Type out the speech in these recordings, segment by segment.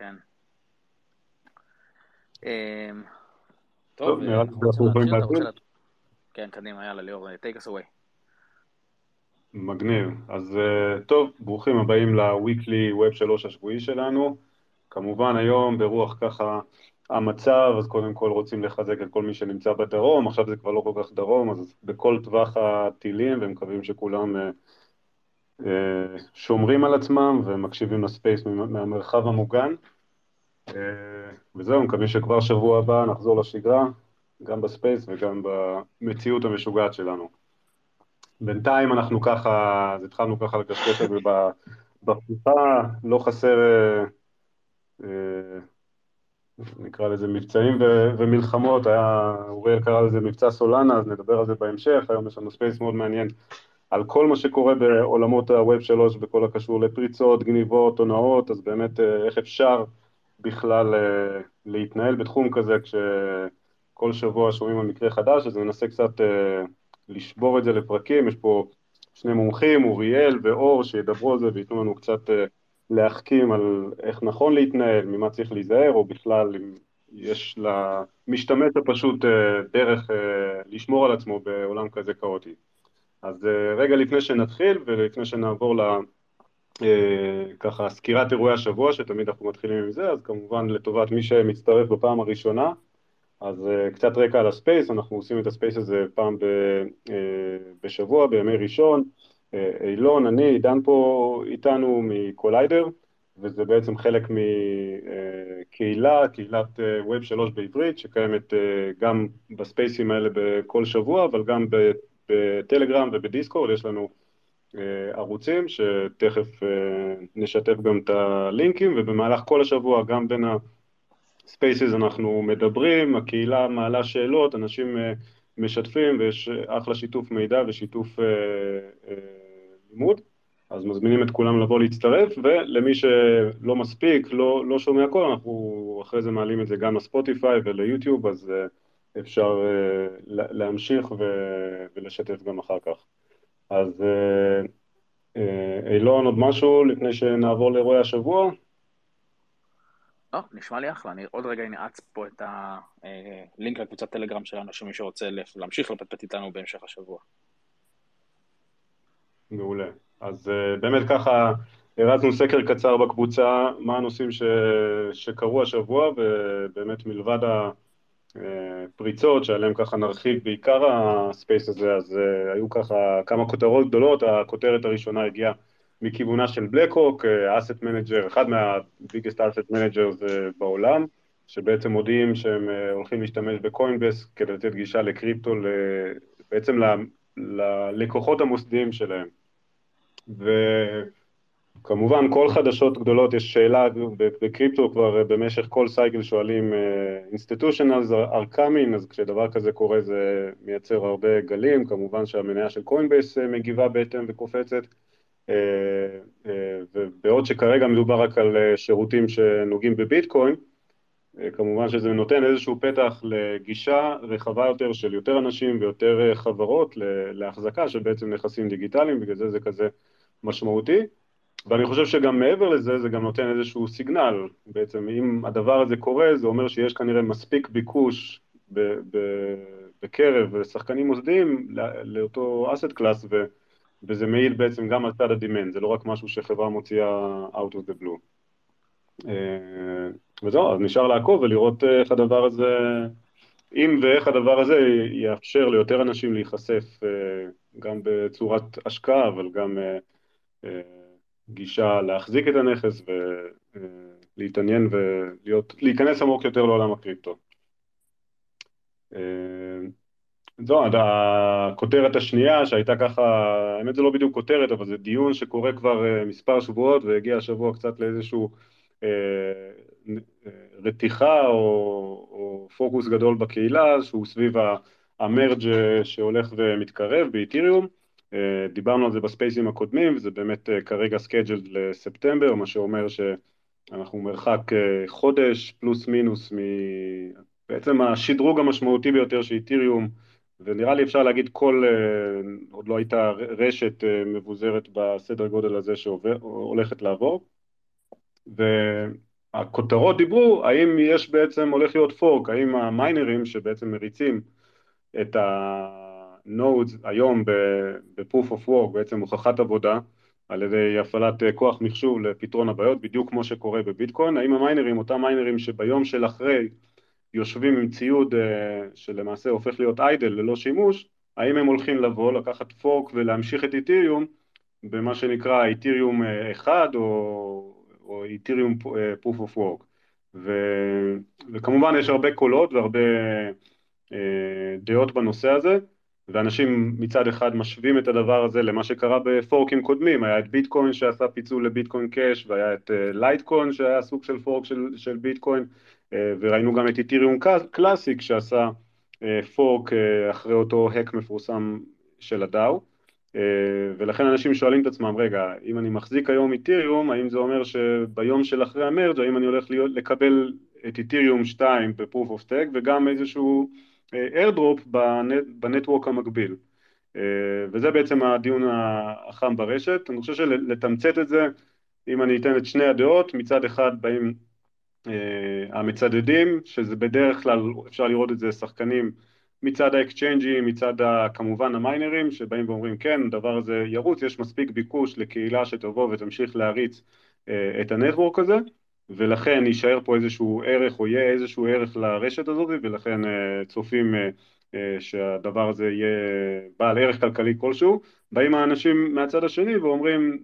כן. אמ, טוב, נראה לי שאנחנו יכולים להתחיל. כן, קדימה, יאללה, ליאור, take us away. מגניב. אז אה, טוב, ברוכים הבאים ל-weekly Web 3 השבועי שלנו. כמובן היום ברוח ככה המצב, אז קודם כל רוצים לחזק את כל מי שנמצא בדרום, עכשיו זה כבר לא כל כך דרום, אז בכל טווח הטילים, ומקווים שכולם אה, אה, שומרים על עצמם ומקשיבים ל Space מהמרחב המוגן. וזהו, מקווים שכבר שבוע הבא נחזור לשגרה, גם ב Space וגם במציאות המשוגעת שלנו. בינתיים אנחנו ככה, אז התחלנו ככה לקשקש את זה בפתיחה, לא חסר, אה, אה, נקרא לזה מבצעים ומלחמות, היה, אוריאל קרא לזה מבצע סולאנה, אז נדבר על זה בהמשך, היום יש לנו Space מאוד מעניין על כל מה שקורה בעולמות ה-Web 3 בכל הקשור לפריצות, גניבות, הונאות, אז באמת אה, איך אפשר בכלל להתנהל בתחום כזה כשכל שבוע שומעים על מקרה חדש, אז ננסה קצת לשבור את זה לפרקים, יש פה שני מומחים, אוריאל ואור, שידברו על זה וייתנו לנו קצת אה, להחכים על איך נכון להתנהל, ממה צריך להיזהר, או בכלל אם יש למשתמש הפשוט אה, דרך אה, לשמור על עצמו בעולם כזה כאוטי. אז רגע לפני שנתחיל ולפני שנעבור ל... ככה סקירת אירועי השבוע, שתמיד אנחנו מתחילים עם זה, אז כמובן לטובת מי שמצטרף בפעם הראשונה, אז uh, קצת רקע על הספייס, אנחנו עושים את הספייס הזה פעם ב, בשבוע, בימי ראשון. אה, אילון, אני, עידן פה איתנו מקוליידר, וזה בעצם חלק מקהילה, קהילת Web 3 בעברית, שקיימת גם בספייסים האלה בכל שבוע, אבל גם בטלגרם ובדיסקורד, יש לנו אה, ערוצים שתכף אה, נשתף גם את הלינקים, ובמהלך כל השבוע, גם בין ה... Spaces אנחנו מדברים, הקהילה מעלה שאלות, אנשים אה, משתפים ויש אחלה שיתוף מידע ושיתוף אה, אה, לימוד, אז מזמינים את כולם לבוא להצטרף, ולמי שלא מספיק, לא, לא שומע הכל, אנחנו אחרי זה מעלים את זה גם לספוטיפיי וליוטיוב, אז אה, אפשר uh, להמשיך ולשתף גם אחר כך. אז אילון, עוד משהו לפני שנעבור לאירועי השבוע? לא, נשמע לי אחלה, אני עוד רגע אנעץ פה את הלינק אה, לקבוצת טלגרם שלנו, שמי שרוצה להמשיך לפטפט איתנו בהמשך השבוע. מעולה. אז באמת ככה, הרצנו סקר קצר בקבוצה, מה הנושאים ש... שקרו השבוע, ובאמת מלבד הפריצות, שעליהם ככה נרחיב בעיקר ה Space הזה, אז אה, היו ככה כמה כותרות גדולות, הכותרת הראשונה הגיעה מכיוונה של בלקרוק, asset manager, אחד מה biggest asset managers בעולם, שבעצם מודיעים שהם אה, הולכים להשתמש בקוינבס כדי לתת גישה לקריפטו בעצם ללקוחות המוסדיים שלהם. וכמובן כל חדשות גדולות יש שאלה בקריפטו כבר במשך כל cycle שואלים institutionals are coming, אז כשדבר כזה קורה זה מייצר הרבה גלים, כמובן שהמניה של קוינבייס מגיבה בהתאם וקופצת. אה, אה, ובעוד שכרגע מדובר רק על אה, שירותים שנוגעים בביטקוין, כמובן שזה נותן איזשהו פתח לגישה רחבה יותר של יותר אנשים ויותר חברות להחזקה של בעצם נכסים דיגיטליים, בגלל זה זה כזה משמעותי. ואני חושב שגם מעבר לזה, זה גם נותן איזשהו signal. בעצם אם הדבר הזה קורה, זה אומר שיש כנראה מספיק ביקוש בקרב שחקנים מוסדיים לאותו asset class, וזה מעיד בעצם גם על צד ה demand, זה לא רק משהו שחברה מוציאה out of the blue. אה, וזהו, אז נשאר לעקוב ולראות איך הדבר הזה, אם ואיך הדבר הזה יאפשר ליותר אנשים להיחשף אה, גם בצורת השקעה, אבל גם אה, גישה להחזיק את הנכס ולהתעניין ולהיכנס עמוק יותר לעולם הקריפטו. זו הכותרת השנייה שהייתה ככה, האמת זה לא בדיוק כותרת, אבל זה דיון שקורה כבר אה, מספר שבועות והגיע השבוע קצת לאיזשהו אה, אה, רתיחה או, או פוקוס גדול בקהילה שהוא סביב ה merge שהולך ומתקרב באתיריום. דיברנו על זה בספייסים הקודמים וזה באמת כרגע scheduled לספטמבר, מה שאומר שאנחנו מרחק חודש פלוס מינוס מ... בעצם השדרוג המשמעותי ביותר של איתיריום ונראה לי אפשר להגיד כל, אה, עוד לא הייתה רשת אה, מבוזרת בסדר גודל הזה שהולכת לעבור. הכותרות דיברו, האם יש בעצם, הולך להיות פורק, האם המיינרים שבעצם מריצים את ה-nodes היום ב-proof of work, בעצם הוכחת עבודה, על ידי הפעלת אה, כוח מחשוב לפתרון הבעיות, בדיוק כמו שקורה בביטקוין, האם המיינרים, אותם מיינרים שביום של אחרי יושבים עם ציוד אה, שלמעשה הופך להיות איידל ללא שימוש, האם הם הולכים לבוא, לקחת פורק ולהמשיך את איתיריום במה שנקרא איתיריום 1 או, או איתיריום proof of work. ו, וכמובן יש הרבה קולות והרבה אה, דעות בנושא הזה, ואנשים מצד אחד משווים את הדבר הזה למה שקרה בפורקים קודמים, היה את ביטקוין שעשה פיצול לביטקוין קאש, והיה את לייטקוין אה, שהיה סוג של fork של, של ביטקוין, אה, וראינו גם את איתיריום קלאסיק שעשה fork אחרי אותו האק מפורסם של הדאו, ולכן אנשים שואלים את עצמם, רגע, אם אני מחזיק היום איתיריום, האם זה אומר שביום של אחרי המרג' האם אני הולך להיות, לקבל את איתיריום 2 ב-proof of stake וגם איזשהו איירדרופ בנטוורק המקביל. אה, וזה בעצם הדיון החם ברשת. אני חושב שלתמצת את זה, אם אני אתן את שני הדעות, מצד אחד באים אה, המצדדים, שזה בדרך כלל, אפשר לראות את זה, שחקנים מצד האקצ'יינג'ים, מצד כמובן המיינרים, שבאים ואומרים כן, הדבר הזה ירוץ, יש מספיק ביקוש לקהילה שתבוא ותמשיך להריץ אה, את הנטוורק הזה. ולכן יישאר פה איזשהו ערך או יהיה איזשהו ערך לרשת הזאת ולכן uh, צופים uh, uh, שהדבר הזה יהיה בעל ערך כלכלי כלשהו, באים האנשים מהצד השני ואומרים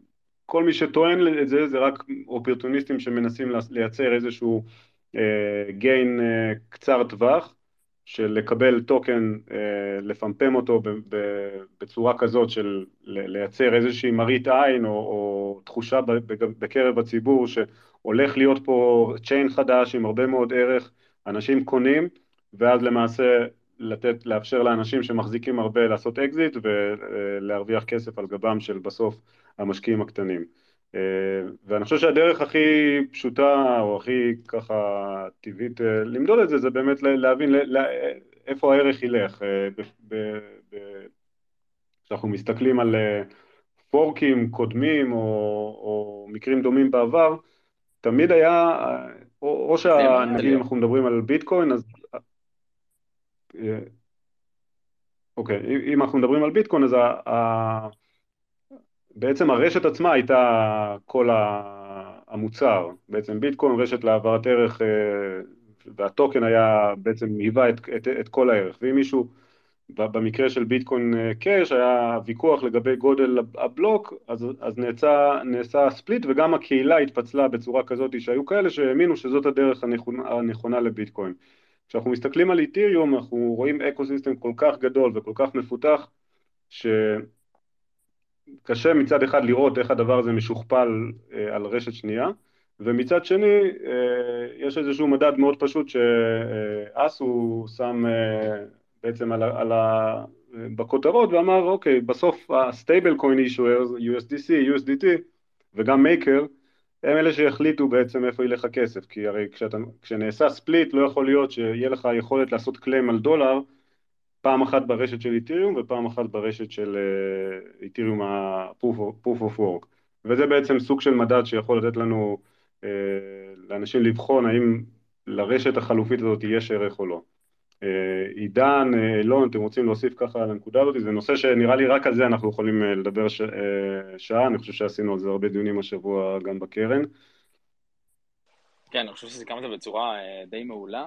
כל מי שטוען את זה זה רק אופרטוניסטים שמנסים לייצר איזשהו gain קצר טווח של לקבל token, אה, לפמפם אותו בצורה כזאת של לייצר איזושהי מראית עין או, או תחושה בקרב הציבור ש... הולך להיות פה chain חדש עם הרבה מאוד ערך, אנשים קונים, ואז למעשה לתת, לאפשר לאנשים שמחזיקים הרבה לעשות אקזיט ולהרוויח כסף על גבם של בסוף המשקיעים הקטנים. ואני חושב שהדרך הכי פשוטה או הכי ככה טבעית למדוד את זה, זה באמת להבין איפה הערך ילך. כשאנחנו מסתכלים על פורקים קודמים או, או מקרים דומים בעבר, תמיד היה, או, או שנגיד אם אנחנו מדברים על ביטקוין, אז... אה, אוקיי, אם אנחנו מדברים על ביטקוין, אז ה, בעצם הרשת עצמה הייתה כל המוצר. בעצם ביטקוין רשת להעברת ערך, אה, והטוקן היה, בעצם היווה את, את, את כל הערך. ואם מישהו... במקרה של ביטקוין אה, קאש היה ויכוח לגבי גודל הבלוק, אז, אז נעשה, נעשה ספליט וגם הקהילה התפצלה בצורה כזאת שהיו כאלה שהאמינו שזאת הדרך הנכונה, הנכונה לביטקוין. כשאנחנו מסתכלים על איתיריום אנחנו רואים eco כל כך גדול וכל כך מפותח שקשה מצד אחד לראות איך הדבר הזה משוכפל אה, על רשת שנייה ומצד שני אה, יש איזשהו מדד מאוד פשוט שעשו שם בעצם על, על ה, בכותרות ואמר אוקיי בסוף ה stablecoin issuers USDC, USDT וגם מייקר הם אלה שיחליטו בעצם איפה ילך הכסף כי הרי כשאתה, כשנעשה ספליט לא יכול להיות שיהיה לך יכולת לעשות קליים על דולר פעם אחת ברשת של איתיריום ופעם אחת ברשת של איתיריום ה-proof of work וזה בעצם סוג של מדד שיכול לתת לנו אה, לאנשים לבחון האם לרשת החלופית הזאת יש ערך או לא אה, עידן, אה, אלון, אתם רוצים להוסיף ככה על הנקודה הזאת? זה נושא שנראה לי רק על זה אנחנו יכולים אה, לדבר ש... שעה, אני חושב שעשינו על זה הרבה דיונים השבוע גם בקרן. כן, אני חושב שסיכמת בצורה די מעולה.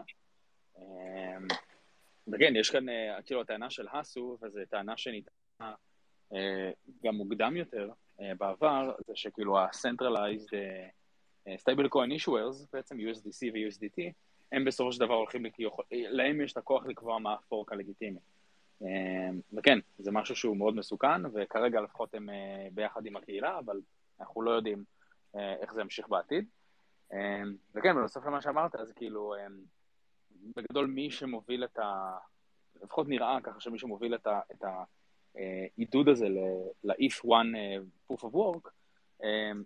וכן, יש כאן, כאילו, הטענה של האסו, וזו טענה שניתנה גם מוקדם יותר בעבר, זה שכאילו ה-centralized stable coin issuers, בעצם USDC ו-USDT, הם בסופו של דבר הולכים, להם יש את הכוח לקבוע מה הפורק הלגיטימי. וכן, זה משהו שהוא מאוד מסוכן, וכרגע לפחות הם אה, ביחד עם הקהילה, אבל אנחנו לא יודעים אה, איך זה ימשיך בעתיד. וכן, בנוסף למה שאמרת, אז כאילו, בגדול מי שמוביל את ה... לפחות נראה ככה שמי שמוביל את, ה... את העידוד הזה ל-ETH one אה, proof of work,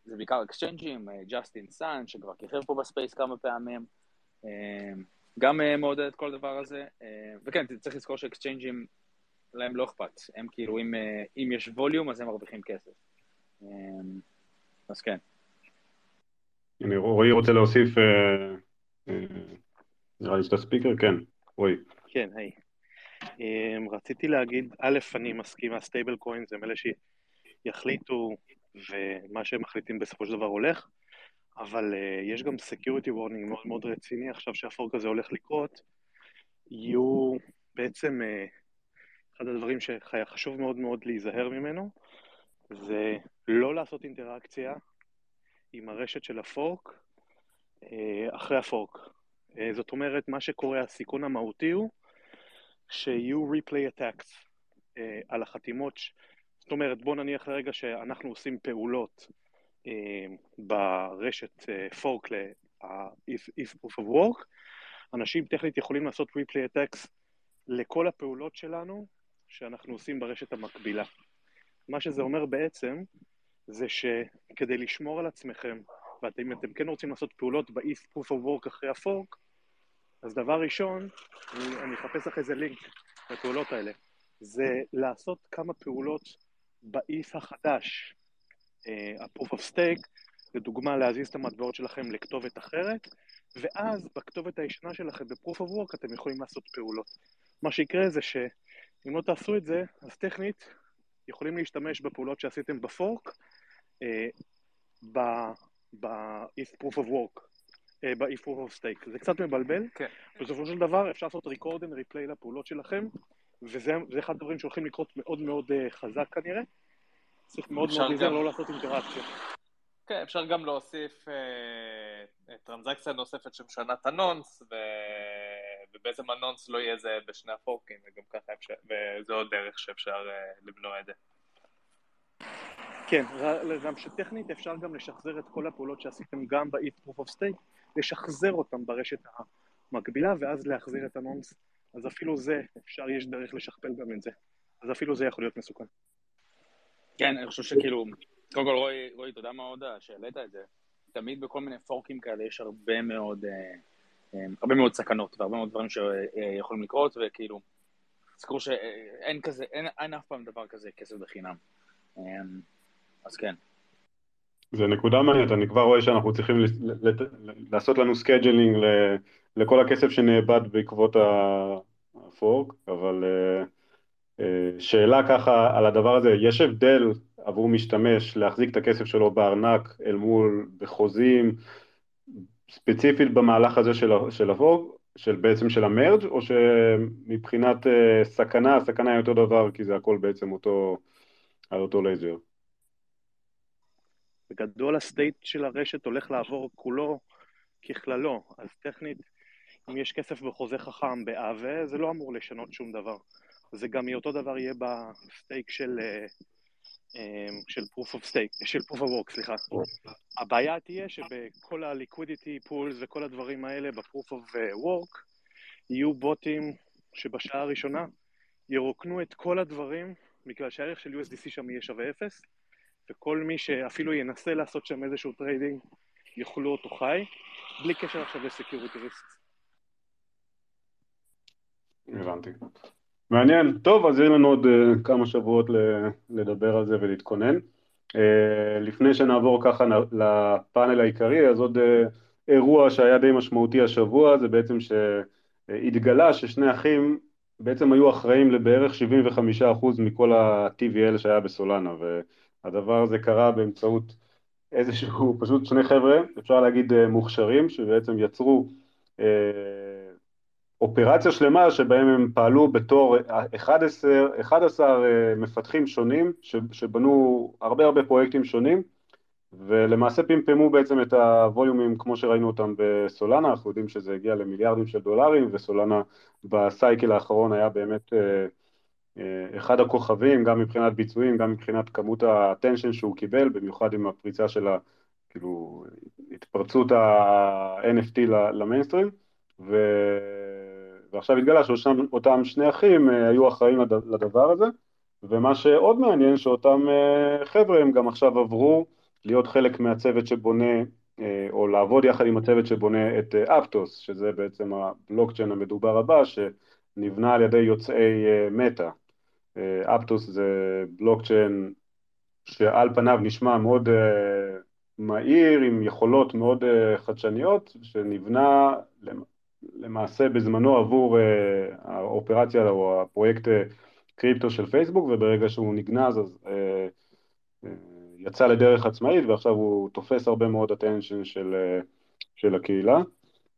זה בעיקר אקסצ'יינג'ים, ג'סטין סאן, שכבר כיכב פה בספייס כמה פעמים, גם אה, מעודד את כל הדבר הזה, אה, וכן, צריך לזכור שאקסצ'יינג'ים, להם לא אכפת, הם כאילו, אם, אה, אם יש volume אז הם מרוויחים כסף. אז כן. הנה, רועי רוצה להוסיף, נראה לי שאתה speaker, כן, רועי. כן, היי. רציתי להגיד, א', אני מסכים, ה stablecoins הם אלה שיחליטו ומה שהם מחליטים בסופו של דבר הולך, אבל uh, יש גם security warning מאוד מאוד רציני עכשיו שה fork הזה הולך לקרות, יהיו בעצם, uh, אחד הדברים שחשוב מאוד מאוד להיזהר ממנו, זה לא לעשות אינטראקציה עם הרשת של ה fork uh, אחרי ה fork. Uh, זאת אומרת, מה שקורה, הסיכון המהותי הוא שיהיו replay attacks uh, על החתימות, זאת אומרת, בוא נניח לרגע שאנחנו עושים פעולות אה, ברשת פורק ל-if of work, אנשים טכנית יכולים לעשות replay attacks לכל הפעולות שלנו שאנחנו עושים ברשת המקבילה. מה שזה אומר בעצם, זה שכדי לשמור על עצמכם, ואם אתם כן רוצים לעשות פעולות ב-if proof of work אחרי הפורק, אז דבר ראשון, אני, אני אחפש לך איזה לינק לפעולות האלה, זה לעשות כמה פעולות ב-if החדש, ה-proof of stake, לדוגמה להזיז את המטבעות שלכם לכתובת אחרת, ואז בכתובת הישנה שלכם ב-proof of work אתם יכולים לעשות פעולות. מה שיקרה זה שאם לא תעשו את זה, אז טכנית יכולים להשתמש בפעולות שעשיתם בפורק, אה, ב-if proof of work, אה, ב-if proof of stake. זה קצת מבלבל, כן. בסופו של דבר אפשר לעשות record and replay לפעולות שלכם, וזה אחד הדברים שהולכים לקרות מאוד מאוד אה, חזק כנראה. צריך מאוד מאוד להיזהר לא לעשות אינטראקציה. כן, אפשר גם להוסיף אה, טרנזקציה נוספת שמשנה את הנונס, ו... ובעצם הנונס לא יהיה זה בשני הפורקים, וגם ככה אפשר, וזו עוד דרך שאפשר אה, למנוע את זה. כן, גם שטכנית אפשר גם לשחזר את כל הפעולות שעשיתם גם ב-if proof of stake, לשחזר אותם ברשת המקבילה, ואז להחזיר את הנונס, אז אפילו זה, אפשר, יש דרך לשכפל גם את זה. אז אפילו זה יכול להיות מסוכן. כן, אני חושב שכאילו, קודם כל רועי, רועי, תודה מאוד שהעלית את זה. תמיד בכל מיני פורקים כאלה יש הרבה מאוד, אה, אה, הרבה מאוד סכנות והרבה מאוד דברים שיכולים לקרות, וכאילו, תזכרו שאין כזה, אין, אין אף פעם דבר כזה כסף בחינם. אה, אז כן. זה נקודה מעניינת, אני כבר רואה שאנחנו צריכים לעשות לנו scheduling לכל הכסף שנאבד בעקבות ה fork, אבל שאלה ככה על הדבר הזה, יש הבדל עבור משתמש להחזיק את הכסף שלו בארנק אל מול בחוזים, ספציפית במהלך הזה של, של הווג, של בעצם של ה merge או שמבחינת uh, סכנה, הסכנה היא אותו דבר כי זה הכל בעצם אותו, על אותו לייזר. בגדול ה state של הרשת הולך לעבור כולו ככללו, אז טכנית אם יש כסף בחוזה חכם ב Aave זה לא אמור לשנות שום דבר. זה גם אותו דבר יהיה ב stake של, אה, אה, של proof of stake, של proof of work, סליחה. הבעיה תהיה שבכל ה-liquidity pools וכל הדברים האלה ב-proof of אה, work יהיו בוטים שבשעה הראשונה ירוקנו את כל הדברים בגלל שהערך של USDC שם יהיה שווה אפס וכל מי שאפילו ינסה לעשות שם איזשהו trading יאכלו אותו חי בלי קשר עכשיו ל security risk. הבנתי. מעניין. טוב, אז יהיה לנו עוד uh, כמה שבועות לדבר על זה ולהתכונן. Uh, לפני שנעבור ככה לפאנל העיקרי, אז עוד uh, אירוע שהיה די משמעותי השבוע, זה בעצם שהתגלה ששני אחים בעצם היו אחראים לבערך 75% מכל ה-TVL שהיה בסולנה, והדבר הזה קרה באמצעות איזשהו, פשוט שני חבר'ה, אפשר להגיד מוכשרים, שבעצם יצרו uh, אופרציה שלמה שבהם הם פעלו בתור 11, 11 אה, מפתחים שונים שבנו הרבה הרבה פרויקטים שונים ולמעשה פמפמו בעצם את הווליומים כמו שראינו אותם בסולנה, אנחנו יודעים שזה הגיע למיליארדים של דולרים וסולנה בסייקל האחרון היה באמת אה, אה, אחד הכוכבים גם מבחינת ביצועים, גם מבחינת כמות הטנשן שהוא קיבל, במיוחד עם הפריצה של ה... כאילו התפרצות ה-NFT למיינסטרים ו... ועכשיו התגלה שאותם שני אחים אה, היו אחראים לדבר הזה, ומה שעוד מעניין שאותם אה, חבר'ה הם גם עכשיו עברו להיות חלק מהצוות שבונה, אה, או לעבוד יחד עם הצוות שבונה את אפטוס, שזה בעצם הבלוקצ'יין המדובר הבא, שנבנה על ידי יוצאי מטא. אפטוס זה בלוקצ'יין שעל פניו נשמע מאוד מהיר עם יכולות מאוד חדשניות, שנבנה למעשה בזמנו עבור האופרציה או הפרויקט קריפטו של פייסבוק, וברגע שהוא נגנז אז יצא לדרך עצמאית ועכשיו הוא תופס הרבה מאוד attention של, של הקהילה.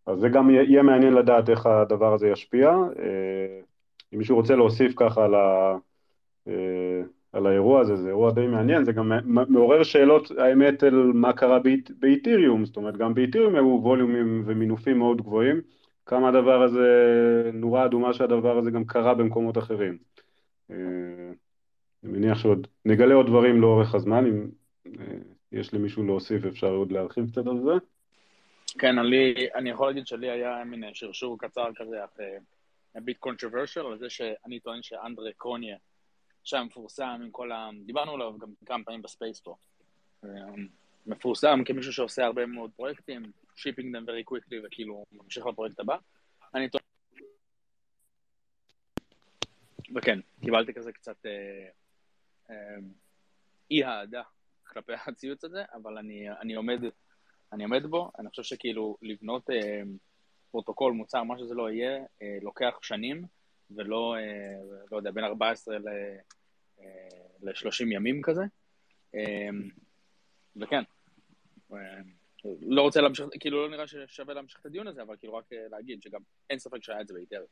אז זה גם יהיה מעניין לדעת איך הדבר הזה ישפיע. אה, אם מישהו רוצה להוסיף ככה על, ה, אה, על האירוע הזה, זה אירוע די מעניין, זה גם מעורר שאלות, האמת, על מה קרה באיתיריום, זאת אומרת, גם באיתיריום היו ווליומים ומינופים מאוד גבוהים, כמה הדבר הזה, נורה אדומה שהדבר הזה גם קרה במקומות אחרים. אה, אני מניח שעוד נגלה עוד דברים לאורך הזמן, אם יש למישהו להוסיף אפשר עוד להרחיב קצת על זה. כן, אני, אני יכול להגיד שלי היה מין שרשור קצר כזה, אך a bit controversial, על זה שאני טוען שאנדרה קרוניה, שהיה מפורסם עם כל ה... דיברנו עליו גם כמה פעמים ב space פה. מפורסם כמישהו שעושה הרבה מאוד פרויקטים, shipping them very quickly וכאילו ממשיך לפרויקט הבא. אני טוען... וכן, קיבלתי כזה קצת אה, אה, אי אהדה כלפי הציוץ הזה, אבל אני, אני עומד אני עומד בו, אני חושב שכאילו לבנות אה, פרוטוקול, מוצר, מה שזה לא יהיה, אה, לוקח שנים, ולא, אה, לא יודע, בין 14 ל-30 אה, ימים כזה. וכן, לא רוצה להמשיך, כאילו לא נראה ששווה להמשיך את הדיון הזה, אבל כאילו רק להגיד שגם אין ספק שהיה את זה באיטריה.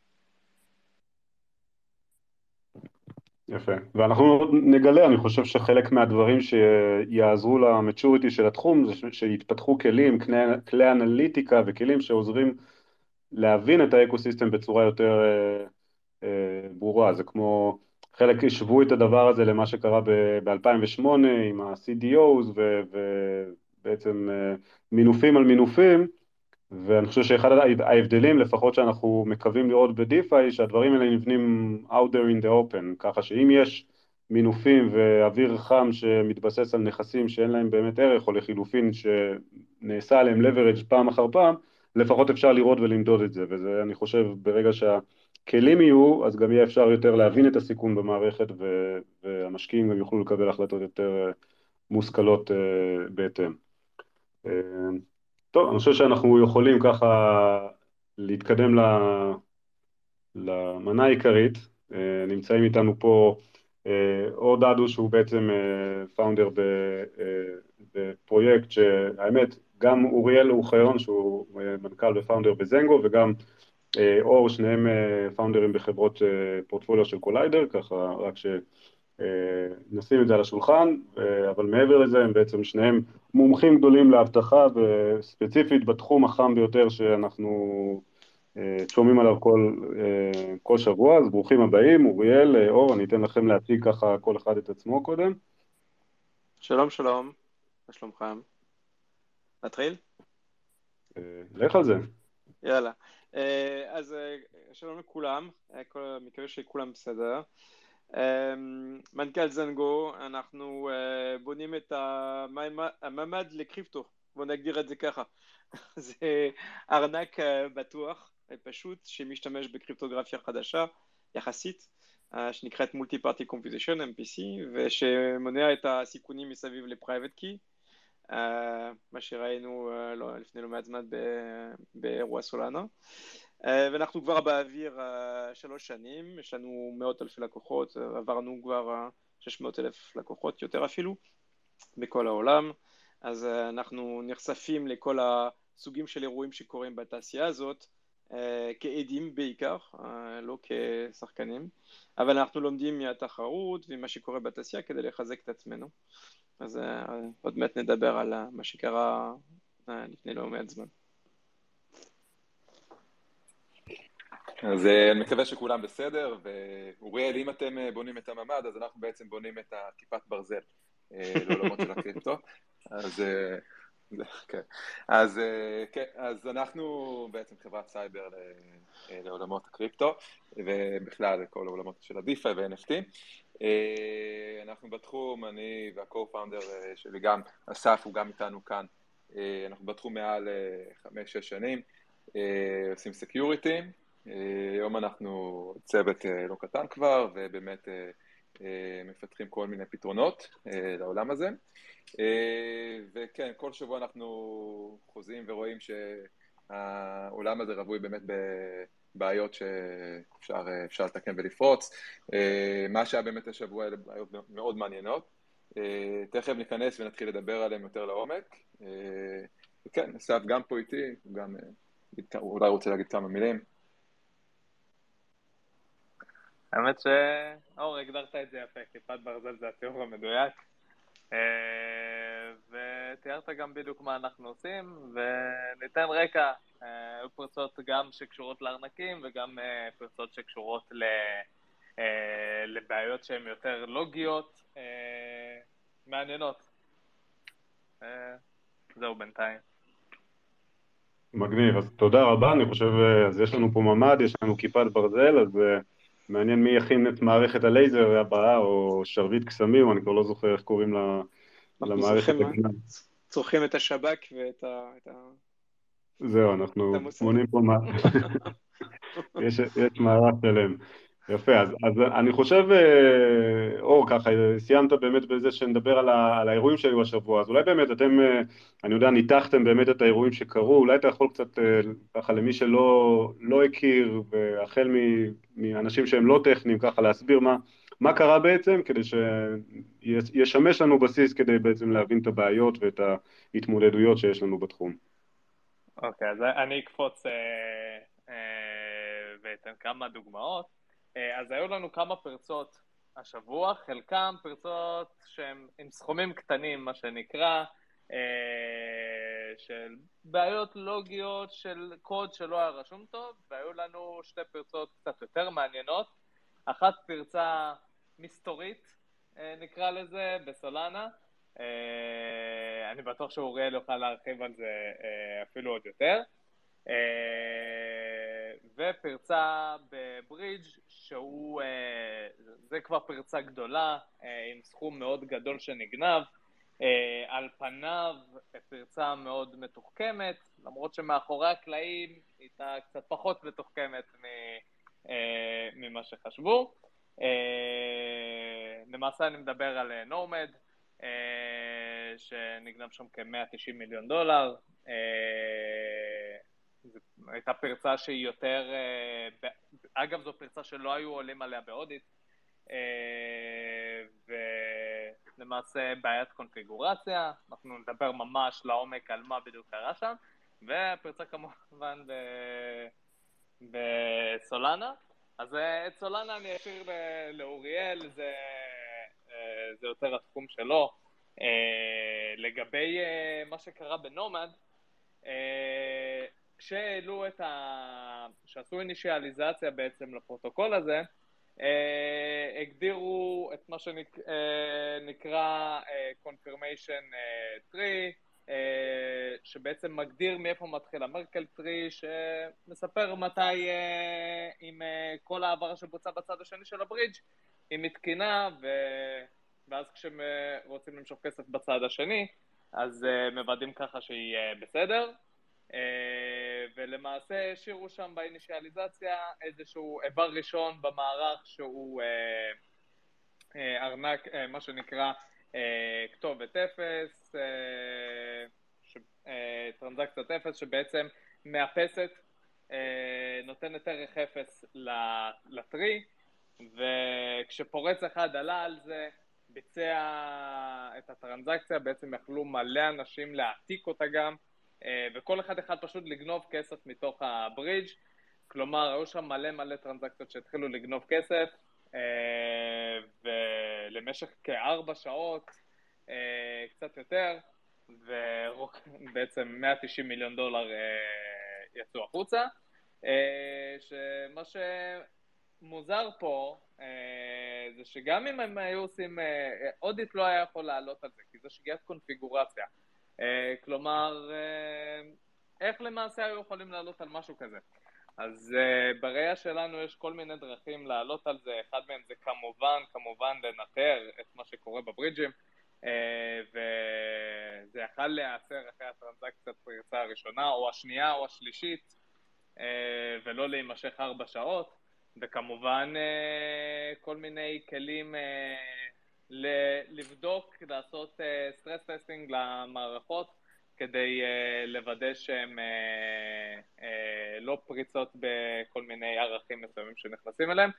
יפה, ואנחנו נגלה, אני חושב שחלק מהדברים שיעזרו למצ'וריטי של התחום זה שיתפתחו כלים, כלי, כלי אנליטיקה וכלים שעוזרים להבין את האקוסיסטם בצורה יותר אה, אה, ברורה, זה כמו, חלק השוו את הדבר הזה למה שקרה ב-2008 עם ה-CDOs ובעצם אה, מינופים על מינופים, ואני חושב שאחד ההבדלים, לפחות שאנחנו מקווים לראות בדיפיי, שהדברים האלה נבנים out there in the open, ככה שאם יש מינופים ואוויר חם שמתבסס על נכסים שאין להם באמת ערך, או לחילופין שנעשה עליהם leverage פעם אחר פעם, לפחות אפשר לראות ולמדוד את זה, וזה אני חושב ברגע שהכלים יהיו, אז גם יהיה אפשר יותר להבין את הסיכון במערכת, והמשקיעים גם יוכלו לקבל החלטות יותר מושכלות אה, בהתאם. אה, טוב, אני חושב שאנחנו יכולים ככה להתקדם למנה העיקרית. אה, נמצאים איתנו פה אה, אור דדו שהוא בעצם פאונדר אה, בפרויקט שהאמת גם אוריאל אוחיון שהוא מנכ"ל ופאונדר בזנגו וגם אור שניהם פאונדרים בחברות פורטפוליו של קוליידר ככה רק ש... אה, נשים את זה על השולחן, אה, אבל מעבר לזה הם בעצם שניהם מומחים גדולים לאבטחה וספציפית בתחום החם ביותר שאנחנו אה, שומעים עליו כל, כל שבוע, אז ברוכים הבאים, אוריאל, אור, אני אתן לכם להציג ככה כל אחד את עצמו קודם. שלום שלום, מה שלומכם? נתחיל? לך על זה. יאללה. אז שלום לכולם, מקווה שכולם בסדר. מנכ"ל ZenGo, אנחנו אה, בונים את הממ"ד לקריפטו, בוא נגדיר את זה ככה. זה ארנק אה, בטוח, פשוט, שמשתמש בקריפטוגרפיה חדשה, יחסית, אה, שנקראת multi party computation, MPC, ושמונע את הסיכונים מסביב לprivate key, מה שראינו לא, לפני לא מעט זמן באירוע סולאנה. אה, ואנחנו כבר באוויר אה, שלוש שנים, יש לנו מאות אלפי לקוחות, אה, עברנו כבר 600 אלף לקוחות, יותר אפילו, בכל העולם, אז אנחנו נחשפים לכל הסוגים של אירועים שקורים בתעשייה הזאת, כעדים בעיקר, לא כשחקנים, אבל אנחנו לומדים מהתחרות ומה שקורה בתעשייה כדי לחזק את עצמנו. אז עוד מעט נדבר על מה שקרה לפני לא מעט זמן. אז אה, אני מקווה שכולם בסדר, ואוריאל, אם אתם אה, בונים את הממ"ד, אז אנחנו בעצם בונים את הכיפת ברזל אה, לעולמות של הקריפטו. אז, כן. אז, כן, אז אנחנו בעצם חברת סייבר לעולמות הקריפטו, ובכלל לכל העולמות של ה-DeFi ו-NFT. אנחנו בתחום, אני וה-co-founder שלי גם, אסף הוא גם איתנו כאן, אנחנו בתחום מעל 5-6 שנים, עושים security. אה, היום אנחנו צוות אה, לא קטן כבר, ובאמת אה, מפתחים כל מיני פתרונות לעולם הזה. וכן, כל שבוע אנחנו חוזים ורואים שהעולם הזה רווי באמת בבעיות שאפשר לתקן ולפרוץ. מה שהיה באמת השבוע, אלה בעיות מאוד מעניינות. תכף ניכנס ונתחיל לדבר עליהם יותר לעומק. וכן, אסף גם פה איתי, הוא גם אולי רוצה להגיד כמה מילים. האמת שאור, הגדרת את זה יפה, כיפת ברזל זה התיאור המדויק. ותיארת גם בדיוק מה אנחנו עושים, וניתן רקע, היו פרצות גם שקשורות לארנקים וגם פרצות שקשורות לבעיות שהן יותר לוגיות, מעניינות. זהו בינתיים. מגניב, אז תודה רבה, אני חושב, אז יש לנו פה ממ"ד, יש לנו כיפת ברזל, אז מעניין מי יכין את מערכת הלייזר הבאה, או שרביט קסמים, אני כבר לא זוכר איך קוראים למערכת. אנחנו צורכים את השב"כ ואת ה... זהו, אנחנו מונים פה מה... יש מערך שלם. יפה, אז, אז אני חושב, אה, אור, ככה, סיימת באמת בזה שנדבר על, ה, על האירועים שהיו השבוע, אז אולי באמת אתם, אה, אני יודע, ניתחתם באמת את האירועים שקרו, אולי אתה יכול קצת, אה, ככה, למי שלא לא הכיר, והחל מאנשים שהם לא טכניים, ככה, להסביר מה, מה קרה בעצם, כדי שישמש לנו בסיס כדי בעצם להבין את הבעיות ואת ההתמודדויות שיש לנו בתחום. אוקיי, אז אני אקפוץ אה, אה, ואתן כמה דוגמאות. אה, אז היו לנו כמה פרצות השבוע, חלקם פרצות שהן עם סכומים קטנים, מה שנקרא, אה, של בעיות לוגיות של קוד שלא היה רשום טוב, והיו לנו שתי פרצות קצת יותר מעניינות. אחת פרצה מסתורית, אה, נקרא לזה, בסולנה. אני בטוח שאוריאל יוכל להרחיב על זה אפילו עוד יותר. ופרצה בברידג' שהוא, אה, זה כבר פרצה גדולה אה, עם סכום מאוד גדול שנגנב. אה, על פניו פרצה מאוד מתוחכמת, למרות שמאחורי הקלעים היא הייתה קצת פחות מתוחכמת ממה שחשבו. למעשה אני מדבר על נורמד, שנגנב שם כ-190 מיליון דולר. זו הייתה פרצה שהיא יותר... אה, אגב, זו פרצה שלא היו עולים עליה באודיט, אה, ולמעשה בעיית קונפיגורציה, אנחנו נדבר ממש לעומק על מה בדיוק קרה שם, והפרצה כמובן בסולנה. אז אה, את סולנה אני אשאיר לאוריאל, זה, זה יותר התחום שלו. לגבי מה שקרה בנומד, כשהעלו את ה... כשעשו אינישיאליזציה בעצם לפרוטוקול הזה, אה, הגדירו את מה שנקרא אה, confirmation אה, tree, אה, שבעצם מגדיר מאיפה מתחיל המרקל טרי, שמספר מתי אה, עם אה, כל העברה שבוצעה בצד השני של הברידג' היא מתקינה, ו... ואז כשהם אה, רוצים למשוך כסף בצד השני, אז אה, מוודאים ככה שהיא אה, בסדר. אה, ולמעשה השאירו שם באינישיאליזציה איזשהו איבר ראשון במערך שהוא אה, אה, ארנק, מה שנקרא כתובת אפס, טרנזקציית אפס שבעצם מאפסת, נותנת ערך אפס לטרי, וכשפורץ אחד עלה על זה, ביצע את הטרנזקציה, בעצם יכלו מלא אנשים להעתיק אותה גם, אה, וכל אחד אחד פשוט לגנוב כסף מתוך הברידג', כלומר היו שם מלא מלא טרנזקציות שהתחילו לגנוב כסף, אה, ולמשך כארבע שעות, אה, קצת יותר, ובעצם 190 מיליון דולר יצאו החוצה, שמה שמוזר פה זה שגם אם הם היו עושים, אודיט לא היה יכול לעלות על זה, כי זו שגיאת קונפיגורציה. אה, כלומר, אה, איך למעשה היו יכולים לעלות על משהו כזה? אז uh, בראייה שלנו יש כל מיני דרכים לעלות על זה, אחד מהם זה כמובן, כמובן לנטר את מה שקורה בברידג'ים, uh, וזה יכל להיעצר אחרי הטרנזקציית פריצה הראשונה, או השנייה או השלישית, uh, ולא להימשך ארבע שעות, וכמובן uh, כל מיני כלים uh, לבדוק, לעשות stress testing למערכות כדי לוודא שהן לא פריצות בכל מיני ערכים מסוימים שנכנסים אליהם.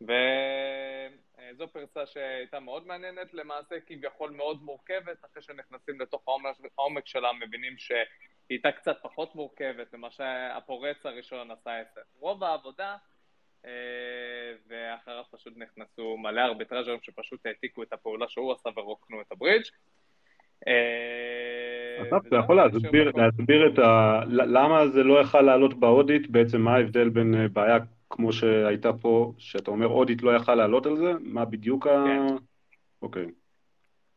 וזו פרצה שהייתה מאוד מעניינת, למעשה כביכול מאוד מורכבת, אחרי שנכנסים לתוך העומק, העומק שלה מבינים שהיא הייתה קצת פחות מורכבת ממה שהפורץ הראשון עשה את זה. רוב העבודה, אה, ואחריו פשוט נכנסו מלא ארביטראז'רים שפשוט העתיקו את הפעולה שהוא עשה ורוקנו את הברידג'. אה, אתה יכול להסביר את ה... למה זה לא יכל לעלות באודיט, בעצם מה ההבדל בין אה, בעיה כמו שהייתה פה, שאתה אומר אודיט לא יכל לעלות על זה? מה בדיוק ה... כן. אוקיי.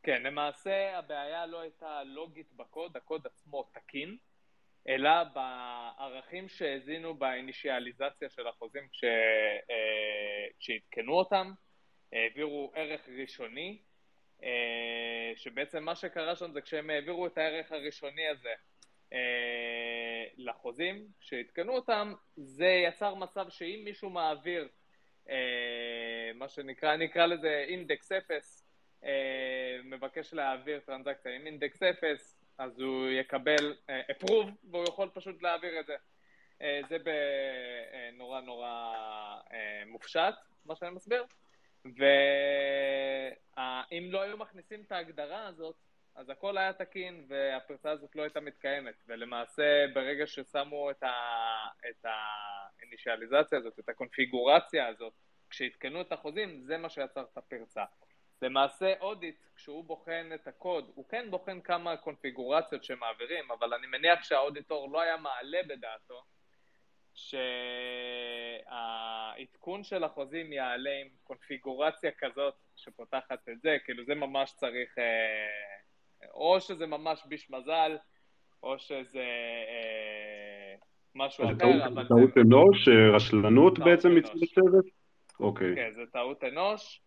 כן, למעשה הבעיה לא הייתה לוגית בקוד, הקוד עצמו תקין, אלא בערכים שהזינו באינישיאליזציה של החוזים כש... אה, כשעדכנו אותם, העבירו ערך ראשוני, שבעצם מה שקרה שם זה כשהם העבירו את הערך הראשוני הזה אה, לחוזים, שעדכנו אותם, זה יצר מצב שאם מישהו מעביר אה, מה שנקרא, אני אקרא לזה אינדקס אפס, אה, מבקש להעביר טרנזקציה עם אינדקס אפס, אז הוא יקבל approve והוא יכול פשוט להעביר את זה. זה בנורא נורא מופשט, מה שאני מסביר. ואם לא היו מכניסים את ההגדרה הזאת, אז הכל היה תקין והפרצה הזאת לא הייתה מתקיימת, ולמעשה ברגע ששמו את, ה... את האינישיאליזציה הזאת, את הקונפיגורציה הזאת, כשעדכנו את החוזים, זה מה שיצר את הפרצה. למעשה אודיט, כשהוא בוחן את הקוד, הוא כן בוחן כמה קונפיגורציות שמעבירים, אבל אני מניח שהאודיטור לא היה מעלה בדעתו שהעדכון של החוזים יעלה עם קונפיגורציה כזאת שפותחת את זה, כאילו זה ממש צריך... אה, או שזה ממש ביש מזל, או שזה אה, משהו אחר, אבל... טעות. אנוש, אה, רשלנות בעצם מצוות? אוקיי. כן, זה טעות אנוש,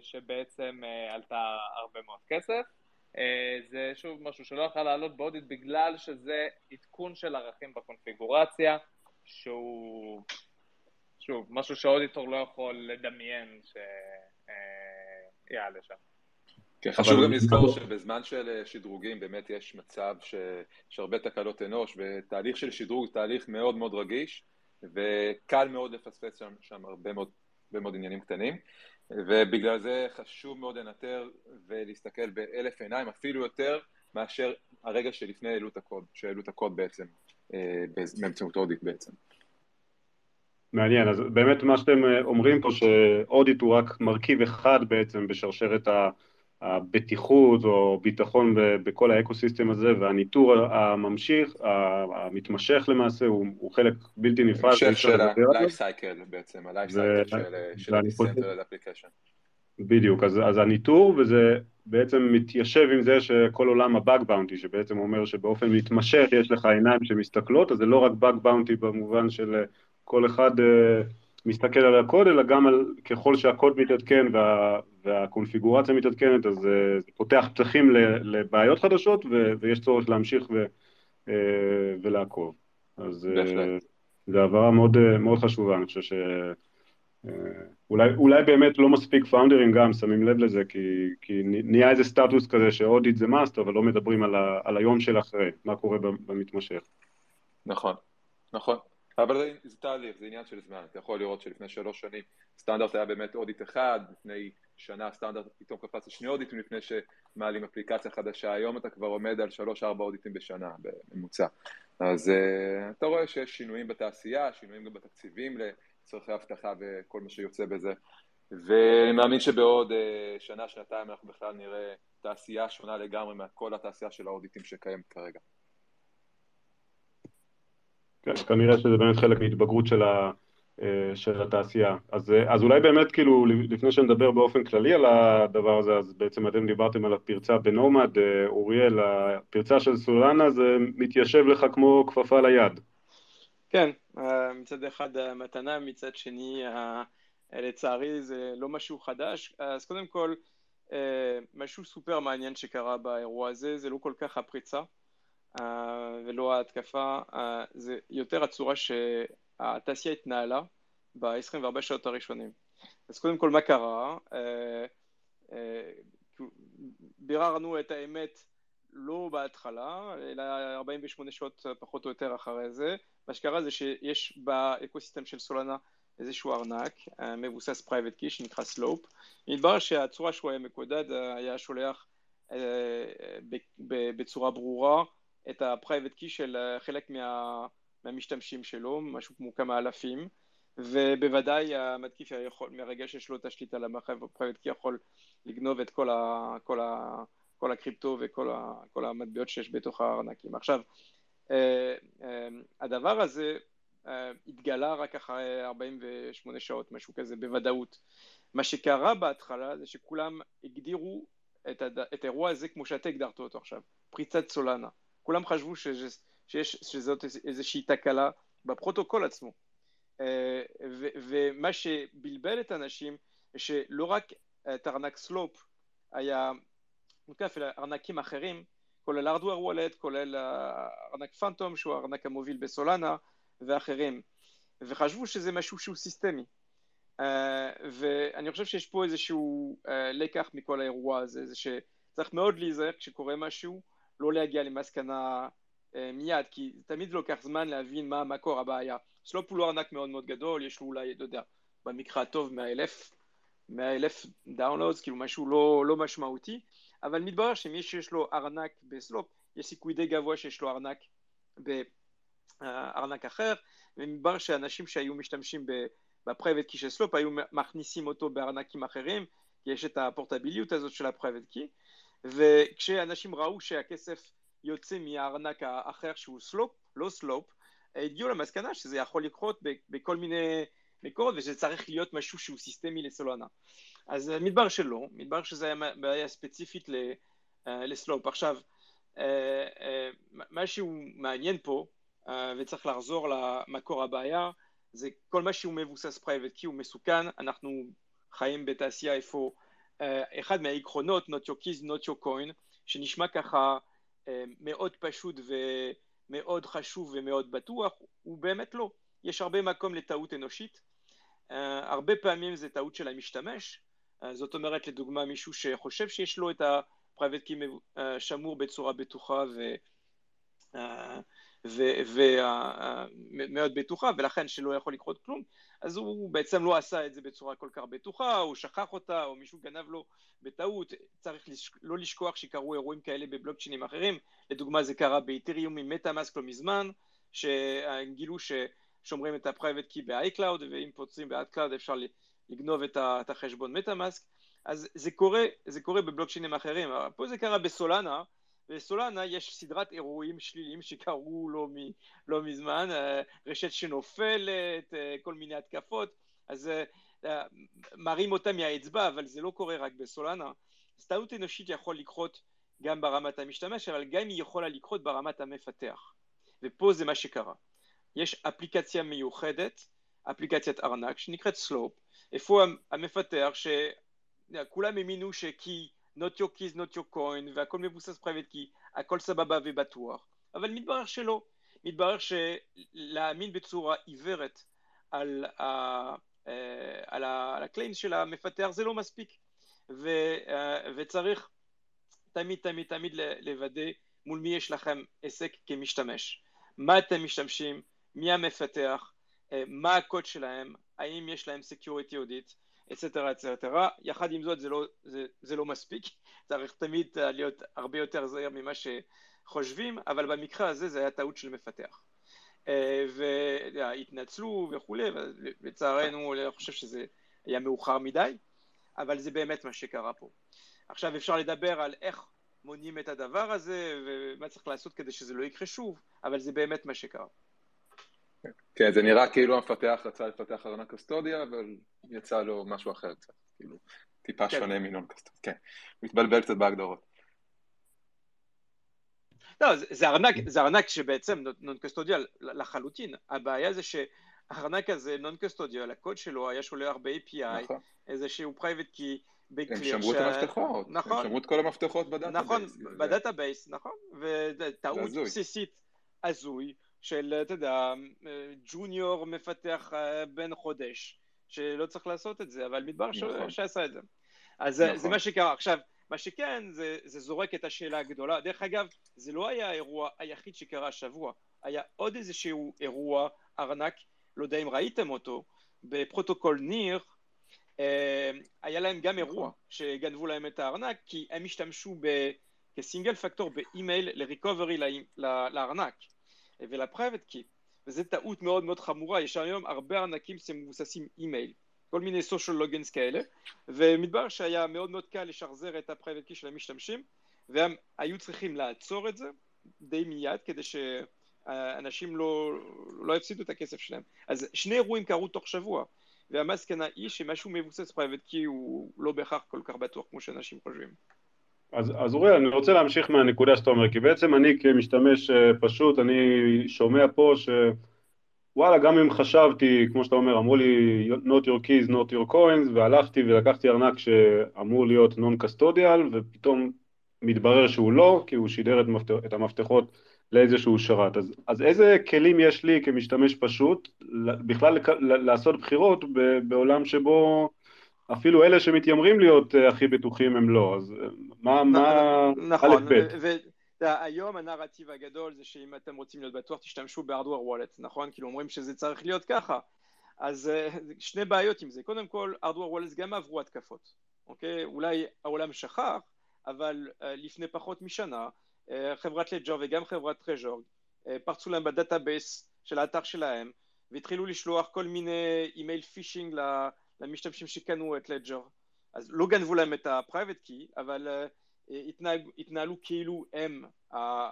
שבעצם עלתה הרבה מאוד כסף. אה, זה שוב משהו שלא יכול לעלות באודיט בגלל שזה עדכון של ערכים בקונפיגורציה, שהוא, שוב, משהו שהאודיטור לא יכול לדמיין שיעלה שם. כן, חשוב גם לזכור שבזמן של אה, שדרוגים באמת יש מצב שיש הרבה תקלות אנוש, ותהליך של שדרוג הוא תהליך מאוד מאוד רגיש, וקל מאוד לפספס שם, שם הרבה, מאוד, הרבה מאוד עניינים קטנים, ובגלל זה חשוב מאוד לנטר ולהסתכל באלף עיניים, אפילו יותר מאשר הרגע שלפני העלו את הקוד, שהעלו את הקוד בעצם, אה, באמצעות אודיט בעצם. מעניין, אז באמת מה שאתם אה, אומרים פה ש audit הוא רק מרכיב אחד בעצם בשרשרת ה... הבטיחות או ביטחון בכל ה ecosystem הזה והניטור הממשיך, המתמשך למעשה, הוא, הוא חלק בלתי נפרד. המשך של ה-life cycle בעצם, ה-life cycle של ה-decentralized application. בדיוק, אז, אז הניטור וזה בעצם מתיישב עם זה שכל עולם ה bug bounty, שבעצם אומר שבאופן מתמשך יש לך עיניים שמסתכלות, אז זה לא רק bug bounty במובן של כל אחד uh, מסתכל על הקוד, אלא גם על ככל שהקוד מתעדכן וה, והקונפיגורציה מתעדכנת, אז אה, זה פותח פתחים לבעיות חדשות ו, ויש צורך להמשיך ו, אה, ולעקוב. אז אה, זו הבהרה מאוד, מאוד חשובה, אני חושב ש... אולי, אולי באמת לא מספיק פאונדרים גם שמים לב לזה, כי, כי נהיה איזה סטטוס כזה שאודיט זה מאסט, אבל לא מדברים על, ה, על היום של אחרי, מה קורה במתמשך. נכון, נכון. אבל זה, זה תהליך, זה עניין של זמן. אתה יכול לראות שלפני שלוש שנים סטנדרט היה באמת אודיט אחד, לפני שנה סטנדרט פתאום קפץ לשני אודיטים לפני שמעלים אפליקציה חדשה, היום אתה כבר עומד על שלוש-ארבע אודיטים בשנה בממוצע. אז uh, אתה רואה שיש שינויים בתעשייה, שינויים גם בתקציבים לצורכי אבטחה וכל מה שיוצא בזה. ואני מאמין שבעוד uh, שנה, שנתיים אנחנו בכלל נראה תעשייה שונה לגמרי מכל התעשייה של האודיטים שקיימת כרגע. כן, כנראה שזה באמת חלק מהתבגרות של, ה, אה, של התעשייה. אז, אה, אז אולי באמת, כאילו, לפני שנדבר באופן כללי על הדבר הזה, אז בעצם אתם דיברתם על הפרצה בנומד, אה, אוריאל, הפרצה של סולנה זה מתיישב לך כמו כפפה ליד. כן, מצד אחד מתנה, מצד שני, לצערי זה לא משהו חדש. אז קודם כל, משהו סופר מעניין שקרה באירוע הזה, זה לא כל כך הפריצה. אה, ולא ההתקפה, זה יותר הצורה שהתעשייה התנהלה ב-24 שעות הראשונים. אז קודם כל מה קרה? אה, אה, ביררנו את האמת לא בהתחלה, אלא 48 שעות פחות או יותר אחרי זה. מה שקרה זה שיש ב ecosystem של סולנה איזשהו ארנק מבוסס private key שנקרא Slope. מתברר שהצורה שהוא היה מקודד היה שולח בצורה ברורה את ה private key של חלק מה, מהמשתמשים שלו, משהו כמו כמה אלפים, ובוודאי המתקיף יכול, מהרגע שיש לו את השליטה על ה private key יכול לגנוב את כל, ה, כל, ה, כל הקריפטו וכל ה, כל המטבעות שיש בתוך הארנקים. עכשיו, אה, אה, הדבר הזה אה, התגלה רק אחרי 48 שעות, משהו כזה, בוודאות. מה שקרה בהתחלה זה שכולם הגדירו את, הד... את האירוע הזה כמו שאתה הגדרת אותו עכשיו, פריצת סולנה. כולם חשבו שיש, שיש, שזאת איזושהי תקלה בפרוטוקול עצמו. אה, ו, ומה שבלבל את האנשים, שלא רק את ארנק סלופ היה מותקף, אלא ארנקים אחרים, כולל hardware wallet, כולל ארנק פנטום, שהוא הארנק המוביל בסולנה, ואחרים. וחשבו שזה משהו שהוא סיסטמי. אה, ואני חושב שיש פה איזשהו אה, לקח מכל האירוע הזה, זה שצריך מאוד להיזהר כשקורה משהו, לא להגיע למסקנה אה, מיד, כי תמיד לוקח זמן להבין מה מקור הבעיה. סלופ הוא לא ארנק מאוד מאוד גדול, יש לו אולי, לא יודע, במקרה הטוב 100 אלף, 100 אלף downloads, כאילו משהו לא, לא משמעותי, אבל מתברר שמי שיש לו ארנק בסלופ, יש סיכוי די גבוה שיש לו ארנק בארנק אחר, ומתברר שאנשים שהיו משתמשים ב-private key של סלופ היו מכניסים אותו בארנקים אחרים, כי יש את הפורטביליות הזאת של ה-private key, וכשאנשים ראו שהכסף יוצא מהארנק האחר שהוא סלופ, לא סלופ, הגיעו למסקנה שזה יכול לקרות בכל מיני מקורות ושזה צריך להיות משהו שהוא סיסטמי לסולנה. אז מתברר שלא, מתברר שזה היה בעיה ספציפית אה, לסלופ. עכשיו, אה, אה, משהו מעניין פה, וצריך לחזור למקור הבעיה, זה כל מה שהוא מבוסס private key הוא מסוכן, אנחנו חיים בתעשייה איפה אחד מהעקרונות, not your keys, not your coin, שנשמע ככה מאוד פשוט ומאוד חשוב ומאוד בטוח, הוא באמת לא. יש הרבה מקום לטעות אנושית, הרבה פעמים זה טעות של המשתמש, זאת אומרת לדוגמה מישהו שחושב שיש לו את ה-private key שמור בצורה בטוחה ו... ומאוד בטוחה ולכן שלא יכול לקרות כלום אז הוא בעצם לא עשה את זה בצורה כל כך בטוחה הוא שכח אותה או מישהו גנב לו בטעות. צריך לא לשכוח שקרו אירועים כאלה בבלוקצ'יינים אחרים. לדוגמה זה קרה באת'ריום עם מטה-מאסק לא מזמן שגילו ששומרים את ה-private key ב-iCloud ואם פורצים ב-iCloud אפשר לגנוב את החשבון מטה-מאסק אז זה קורה, זה קורה בבלוקצ'יינים אחרים. פה זה קרה בסולנה בסולנה יש סדרת אירועים שליליים שקרו לא, מ, לא מזמן, אה, רשת שנופלת, אה, כל מיני התקפות, אז אה, מראים אותה מהאצבע, אבל זה לא קורה רק בסולנה. אז טעות אנושית יכול לקרות גם ברמת המשתמש, אבל גם היא יכולה לקרות ברמת המפתח. ופה זה מה שקרה. יש אפליקציה מיוחדת, אפליקציית ארנק, שנקראת סלופ, איפה המפתח, שכולם האמינו שכי not your keys, not your coin, והכל מבוסס private key, הכל סבבה ובטוח, אבל מתברר שלא. מתברר שלהאמין בצורה עיוורת על, ה, אה, על, ה, על ה-claims של המפתח זה לא מספיק, ו, אה, וצריך תמיד תמיד תמיד לוודא מול מי יש לכם עסק כמשתמש. מה אתם משתמשים, מי המפתח, אה, מה הקוד שלהם, האם יש להם security audit, et cetera et cetera, יחד עם זאת זה לא, זה, זה לא מספיק, צריך תמיד להיות הרבה יותר זהיר ממה שחושבים, אבל במקרה הזה זה היה טעות של מפתח. אה, והתנצלו וכולי, ולצערנו אני חושב שזה היה מאוחר מדי, אבל זה באמת מה שקרה פה. עכשיו אפשר לדבר על איך מונעים את הדבר הזה ומה צריך לעשות כדי שזה לא יקרה שוב, אבל זה באמת מה שקרה. כן, זה נראה כאילו המפתח רצה לפתח ארנק קסטודיה, אבל יצא לו משהו אחר קצת, כאילו, טיפה כן. שונה מנון קסטודיה, כן, מתבלבל קצת בהגדרות. לא, זה, זה, ארנק, זה ארנק שבעצם נון קסטודיה לחלוטין, הבעיה זה שהארנק הזה נון קסטודיה, הקוד שלו היה שולח ב-API, נכון. איזשהו private key, הם שמרו ש... את המפתחות, נכון, הם שמרו את כל המפתחות ב-database. נכון, ב-database, נכון, וטעות בסיסית הזוי. של, אתה יודע, junior מפתח אה, בן חודש, שלא צריך לעשות את זה, אבל מתברר נכון. שעשה את זה. אז זה- זה נכון. מה שקרה. עכשיו, מה שכן, זה, זה זורק את השאלה הגדולה. דרך אגב, זה לא היה האירוע היחיד שקרה השבוע. היה עוד איזשהו אירוע ארנק, לא יודע אם ראיתם אותו, בפרוטוקול ניר, אה, היה להם גם אירוע שגנבו להם את הארנק, כי הם השתמשו ב, כסינגל פקטור באימייל ל-recovery לארנק ול-private key, וזו טעות מאוד מאוד חמורה, יש היום הרבה ארנקים שמבוססים אימייל, כל מיני social logins כאלה, ומתברר שהיה מאוד מאוד קל לשחזר את ה-private key של המשתמשים, והם היו צריכים לעצור את זה די מיד כדי שאנשים לא, לא יפסידו את הכסף שלהם. אז שני אירועים קרו תוך שבוע, והמסקנה היא שמשהו מבוסס private key הוא לא בהכרח כל כך בטוח כמו שאנשים חושבים. אז, אז אוריאל, אני רוצה להמשיך מהנקודה שאתה אומר, כי בעצם אני כמשתמש אה, פשוט, אני שומע פה ש... וואלה, גם אם חשבתי, כמו שאתה אומר, אמרו לי not your keys, not your coins, והלכתי ולקחתי ארנק שאמור להיות non-custodial, ופתאום מתברר שהוא לא, כי הוא שידר את, מפתח, את המפתחות לאיזשהו שרת. אז, אז איזה כלים יש לי כמשתמש פשוט בכלל לעשות בחירות בעולם שבו אפילו אלה שמתיימרים להיות אה, הכי בטוחים הם לא, אז אה, מה, מה, נכון, א' ב'? והיום הנרטיב הגדול זה שאם אתם רוצים להיות בטוח תשתמשו בהארדוור וולט, נכון? כאילו אומרים שזה צריך להיות ככה. אז אה, שני בעיות עם זה, קודם כל הארדוור וולט גם עברו התקפות, אוקיי? אולי העולם שכח, אבל אה, לפני פחות משנה אה, חברת לג'ר וגם חברת טרז'ור אה, פרצו להם ב-database של האתר שלהם והתחילו לשלוח כל מיני email phishing ל- למשתמשים שקנו את לג'ר. אז לא גנבו להם את ה-private key, אבל אה, התנהג, התנהלו כאילו הם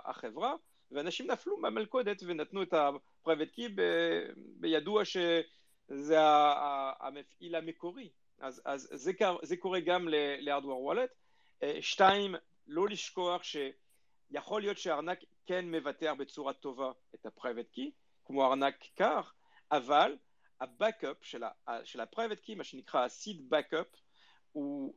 החברה, ואנשים נפלו מהמלכודת ונתנו את ה-private key ב- בידוע שזה המפעיל המקורי. אז, אז זה, קר- זה קורה גם להארדוור וולט. שתיים, לא לשכוח שיכול להיות שהארנק כן מבטח בצורה טובה את ה-private key, כמו ארנק כך, אבל ה-backup של, של ה-private key, מה שנקרא ה-seed backup, הוא,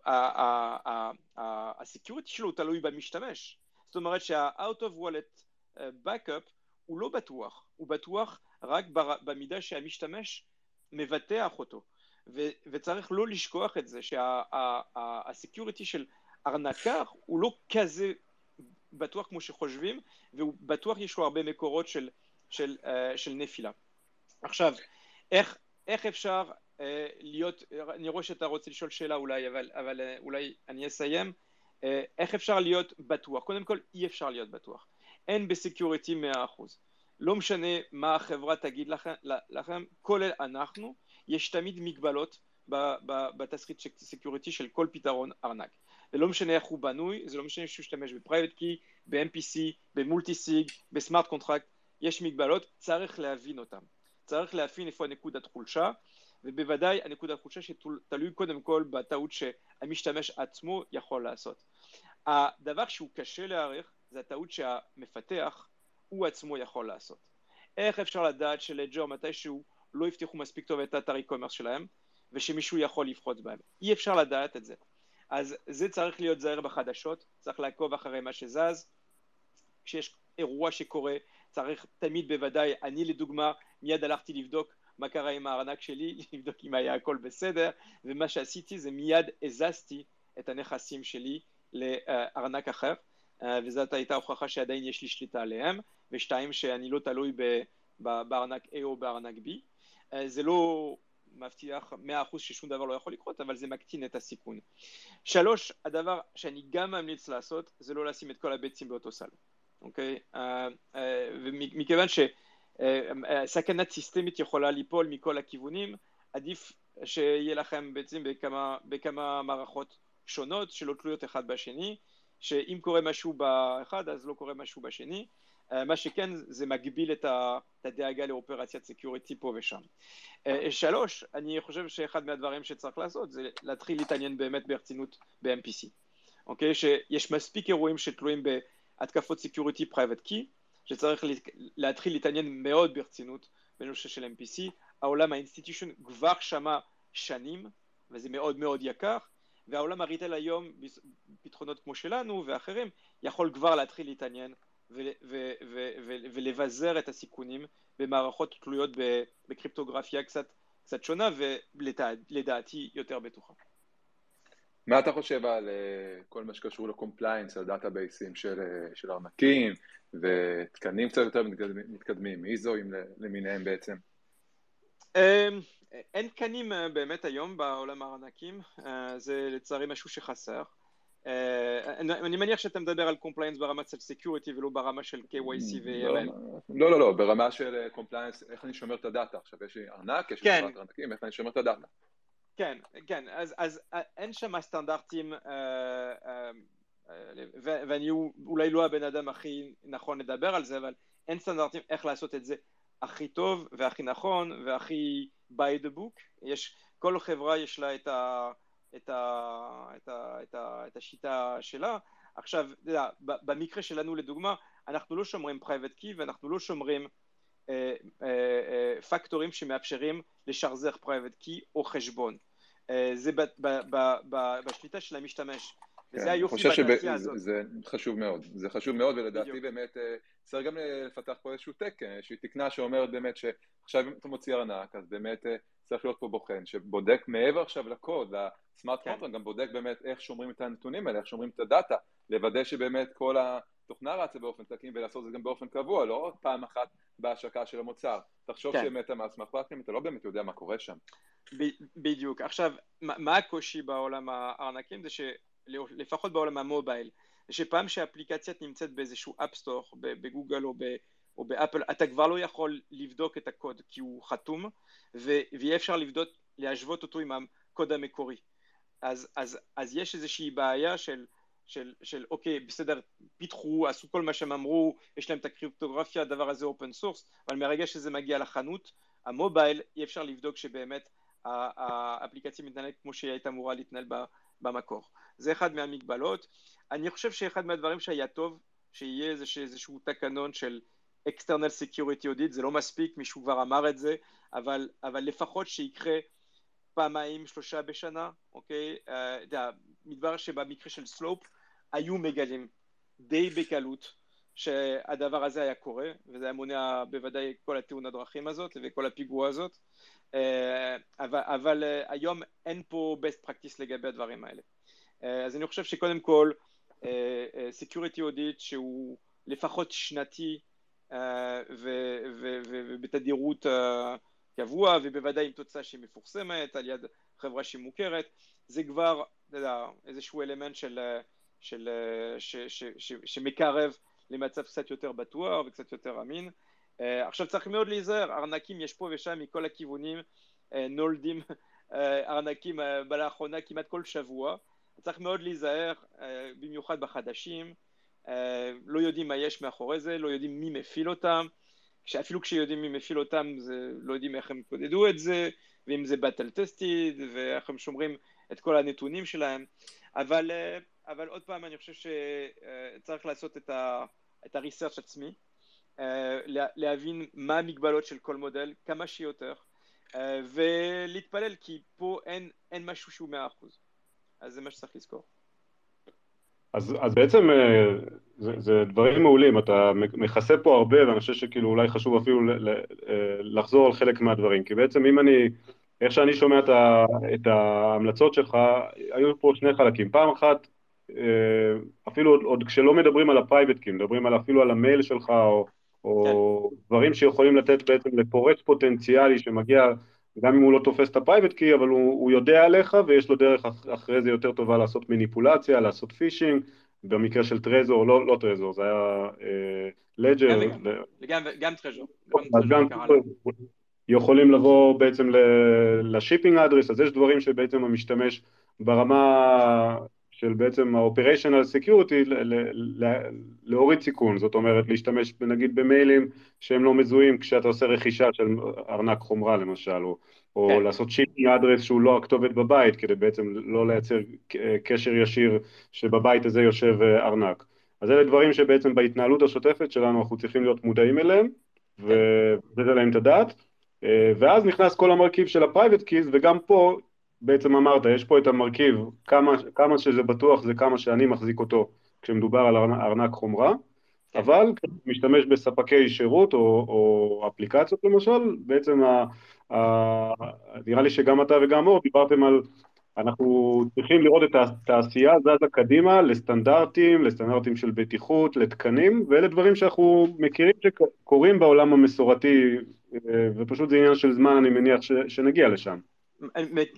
ה-security שלו תלוי במשתמש. זאת אומרת שה-out of wallet אה, backup הוא לא בטוח, הוא בטוח רק במידה שהמשתמש מבטח אותו. ו- וצריך לא לשכוח את זה שהסקיוריטי של ארנקר הוא לא כזה בטוח כמו שחושבים, והוא בטוח יש לו הרבה מקורות של, של, אה, של נפילה. עכשיו, איך, איך אפשר אה, להיות, אני רואה שאתה רוצה לשאול שאלה אולי, אבל, אבל אה, אולי אני אסיים. אה, איך אפשר להיות בטוח? קודם כל, אי אפשר להיות בטוח. אין ב-security 100%. לא משנה מה החברה תגיד לכם, לכם כולל אנחנו, יש תמיד מגבלות בתסריט security של כל פתרון ארנק. ולא משנה איך הוא בנוי, זה לא משנה שהוא משתמש ב-private key, ב-MPC, ב-multi-sig, ב-smart contract, יש מגבלות, צריך להבין אותן. צריך להבין איפה הנקודת חולשה, ובוודאי הנקודת חולשה שתלוי קודם כל בטעות שהמשתמש עצמו יכול לעשות. הדבר שהוא קשה להעריך זה הטעות שהמפתח הוא עצמו יכול לעשות. איך אפשר לדעת שלג'ר מתישהו לא יפתחו מספיק טוב את האתר e-commerce שלהם ושמישהו יכול לפחות בהם? אי אפשר לדעת את זה. אז זה צריך להיות זהיר בחדשות, צריך לעקוב אחרי מה שזז. כשיש אירוע שקורה, צריך תמיד בוודאי, אני לדוגמה, מיד הלכתי לבדוק מה קרה עם הארנק שלי, לבדוק אם היה הכל בסדר, ומה שעשיתי זה מיד הזזתי את הנכסים שלי לארנק אחר, וזאת הייתה הוכחה שעדיין יש לי שליטה עליהם, ושתיים, שאני לא תלוי בארנק A או בארנק B. זה לא מבטיח 100% ששום דבר לא יכול לקרות, אבל זה מקטין את הסיכון. שלוש, הדבר שאני גם ממליץ לעשות, זה לא לשים את כל הביצים באותו סל, אוקיי? ומכיוון שסכנת סיסטמית יכולה ליפול מכל הכיוונים, עדיף שיהיה לכם בעצם בכמה, בכמה מערכות שונות שלא תלויות אחד בשני, שאם קורה משהו באחד אז לא קורה משהו בשני. מה שכן זה מגביל את הדאגה ל-operational security פה ושם. שלוש, אני חושב שאחד מהדברים שצריך לעשות זה להתחיל להתעניין באמת ברצינות ב-MPC. אוקיי? שיש מספיק אירועים שתלויים בהתקפות security private key, שצריך להתחיל להתעניין מאוד ברצינות בנושא של MPC. העולם ה-institution כבר שמע שנים, וזה מאוד מאוד יקר, והעולם ה-retail היום, פתרונות כמו שלנו ואחרים, יכול כבר להתחיל להתעניין ולבזר את הסיכונים במערכות תלויות בקריפטוגרפיה קצת, קצת שונה ולדעתי יותר בטוחה. מה אתה חושב על uh, כל מה שקשור ל-compliance, על database ים של, uh, של ארנקים ותקנים קצת יותר מתקדמים, ISO אים למיניהם בעצם? Um, אין תקנים uh, באמת היום בעולם הארנקים, זה לצערי משהו שחסר. אני, מניח שאתה מדבר על compliance ברמה של security ולא ברמה של KYC ו-AML. לא, לא, לא, ברמה של compliance, איך אני שומר את ה-data. עכשיו יש לי ארנק, יש לי כן. ארנקים, איך אני שומר את הדאטה. כן, כן, אז, אז אה, אין שם סטנדרטים, אה, אה, ואני אולי לא הבן אדם הכי נכון לדבר על זה, אבל אין סטנדרטים איך לעשות את זה הכי טוב והכי נכון והכי by the book. יש, כל חברה יש לה את, ה, את, ה, את, ה, את, ה, את השיטה שלה. עכשיו, יודע, במקרה שלנו לדוגמה, אנחנו לא שומרים private key ואנחנו לא שומרים פקטורים שמאפשרים לשחזר private key או חשבון. אה, זה בשליטה של המשתמש. וזה כן, היופי בתעשייה הזאת. זה חשוב מאוד, זה חשוב מאוד, ולדעתי בדיוק. באמת אה, צריך גם לפתח פה איזשהו תקן, איזושהי תקנה שאומרת באמת שעכשיו אם אתה מוציא ארנק, אז באמת אה, צריך להיות פה בוחן, שבודק מעבר עכשיו לקוד, לסמארט כן. גם בודק באמת איך שומרים את הנתונים האלה, איך שומרים את הדאטה, לוודא שבאמת כל התוכנה רצה באופן תקין ולעשות את זה גם באופן קבוע, לא עוד פעם אחת בהשקה של המוצר. תחשוב כן. שבאמת המאסמך פרקטים, אתה לא באמת יודע מה קורה שם. בדיוק. עכשיו, מה הקושי בעולם הארנקים? זה שלפחות בעולם ה-mobile, שפעם שהאפליקציה נמצאת באיזשהו app store, בגוגל או, או באפל, אתה כבר לא יכול לבדוק את הקוד כי הוא חתום, ויהיה אפשר לבדוק, להשוות אותו עם הקוד המקורי. אז, אז, אז יש איזושהי בעיה של, של, של אוקיי, בסדר, פיתחו, עשו כל מה שהם אמרו, יש להם את הקריפטוגרפיה, הדבר הזה open source, אבל מהרגע שזה מגיע לחנות, המובייל, אי אפשר לבדוק שבאמת האפליקציה מתנהלת כמו שהיא הייתה אמורה להתנהל במקור. זה אחד מהמגבלות. אני חושב שאחד מהדברים שהיה טוב, שיהיה איזשה, איזשהו תקנון של external security audit, זה לא מספיק, מישהו כבר אמר את זה, אבל, אבל לפחות שיקרה פעמיים, שלושה בשנה, אוקיי? Uh, יודע, מתברר שבמקרה של סלופ היו מגלים די בקלות שהדבר הזה היה קורה, וזה היה מונע בוודאי כל התאונת דרכים הזאת וכל הפיגוע הזאת, אה, אבל, אבל אה, היום אין פה best practice לגבי הדברים האלה. אה, אז אני חושב שקודם כל security audit שהוא לפחות שנתי ובתדירות קבוע ובוודאי עם תוצאה שהיא מפורסמת על יד חברה שהיא מוכרת זה כבר אתה יודע, איזשהו אלמנט של, של, ש, ש, ש, שמקרב למצב קצת יותר בטוח וקצת יותר אמין. Uh, עכשיו צריך מאוד להיזהר, ארנקים יש פה ושם מכל הכיוונים, uh, נולדים uh, ארנקים uh, לאחרונה כמעט כל שבוע, צריך מאוד להיזהר, uh, במיוחד בחדשים, uh, לא יודעים מה יש מאחורי זה, לא יודעים מי מפעיל אותם, אפילו כשיודעים מי מפעיל אותם, זה, לא יודעים איך הם קודדו את זה, ואם זה באטל טסטיד, ואיך הם שומרים את כל הנתונים שלהם, אבל, uh, אבל עוד פעם אני חושב שצריך לעשות את ה-research עצמי, אה, להבין מה המגבלות של כל מודל כמה שיותר אה, ולהתפלל כי פה אין, אין משהו שהוא מאה אחוז. אז זה מה שצריך לזכור. אז, אז בעצם אה, זה, זה דברים מעולים, אתה מכסה פה הרבה ואני חושב שכאילו אולי חשוב אפילו לחזור על חלק מהדברים, כי בעצם אם אני, איך שאני שומע את, ה, את ההמלצות שלך, היו פה שני חלקים, פעם אחת אפילו עוד, עוד כשלא מדברים על ה-private key, מדברים על, אפילו על המייל שלך או או כן. דברים שיכולים לתת בעצם לפורץ פוטנציאלי שמגיע, גם אם הוא לא תופס את ה-private key, אבל הוא, הוא יודע עליך ויש לו דרך אחרי זה יותר טובה לעשות מניפולציה, לעשות phishing, במקרה של טרזור, לא, לא טרזור, זה היה לג'ר. אה, גם, גם טרזור. גם יכולים לבוא בעצם ל-shipping address, אז יש דברים שבעצם המשתמש ברמה של בעצם ה-operational security להוריד סיכון, זאת אומרת להשתמש נגיד במיילים שהם לא מזוהים כשאתה עושה רכישה של ארנק חומרה למשל, או, או כן. לעשות shipping address שהוא לא הכתובת בבית כדי בעצם לא לייצר קשר ישיר שבבית הזה יושב אה, ארנק. אז אלה דברים שבעצם בהתנהלות השוטפת שלנו אנחנו צריכים להיות מודעים אליהם ולתת להם את הדעת, אה, ואז נכנס כל המרכיב של ה-private keys וגם פה בעצם אמרת, יש פה את המרכיב, כמה, כמה שזה בטוח זה כמה שאני מחזיק אותו כשמדובר על ארנק חומרה, כן. אבל משתמש בספקי שירות או, או אפליקציות למשל, בעצם ה, ה, נראה לי שגם אתה וגם אור דיברתם על אנחנו צריכים לראות את התעשייה זזה קדימה לסטנדרטים, לסטנדרטים של בטיחות, לתקנים, ואלה דברים שאנחנו מכירים שקורים בעולם המסורתי, ופשוט זה עניין של זמן, אני מניח, ש, שנגיע לשם.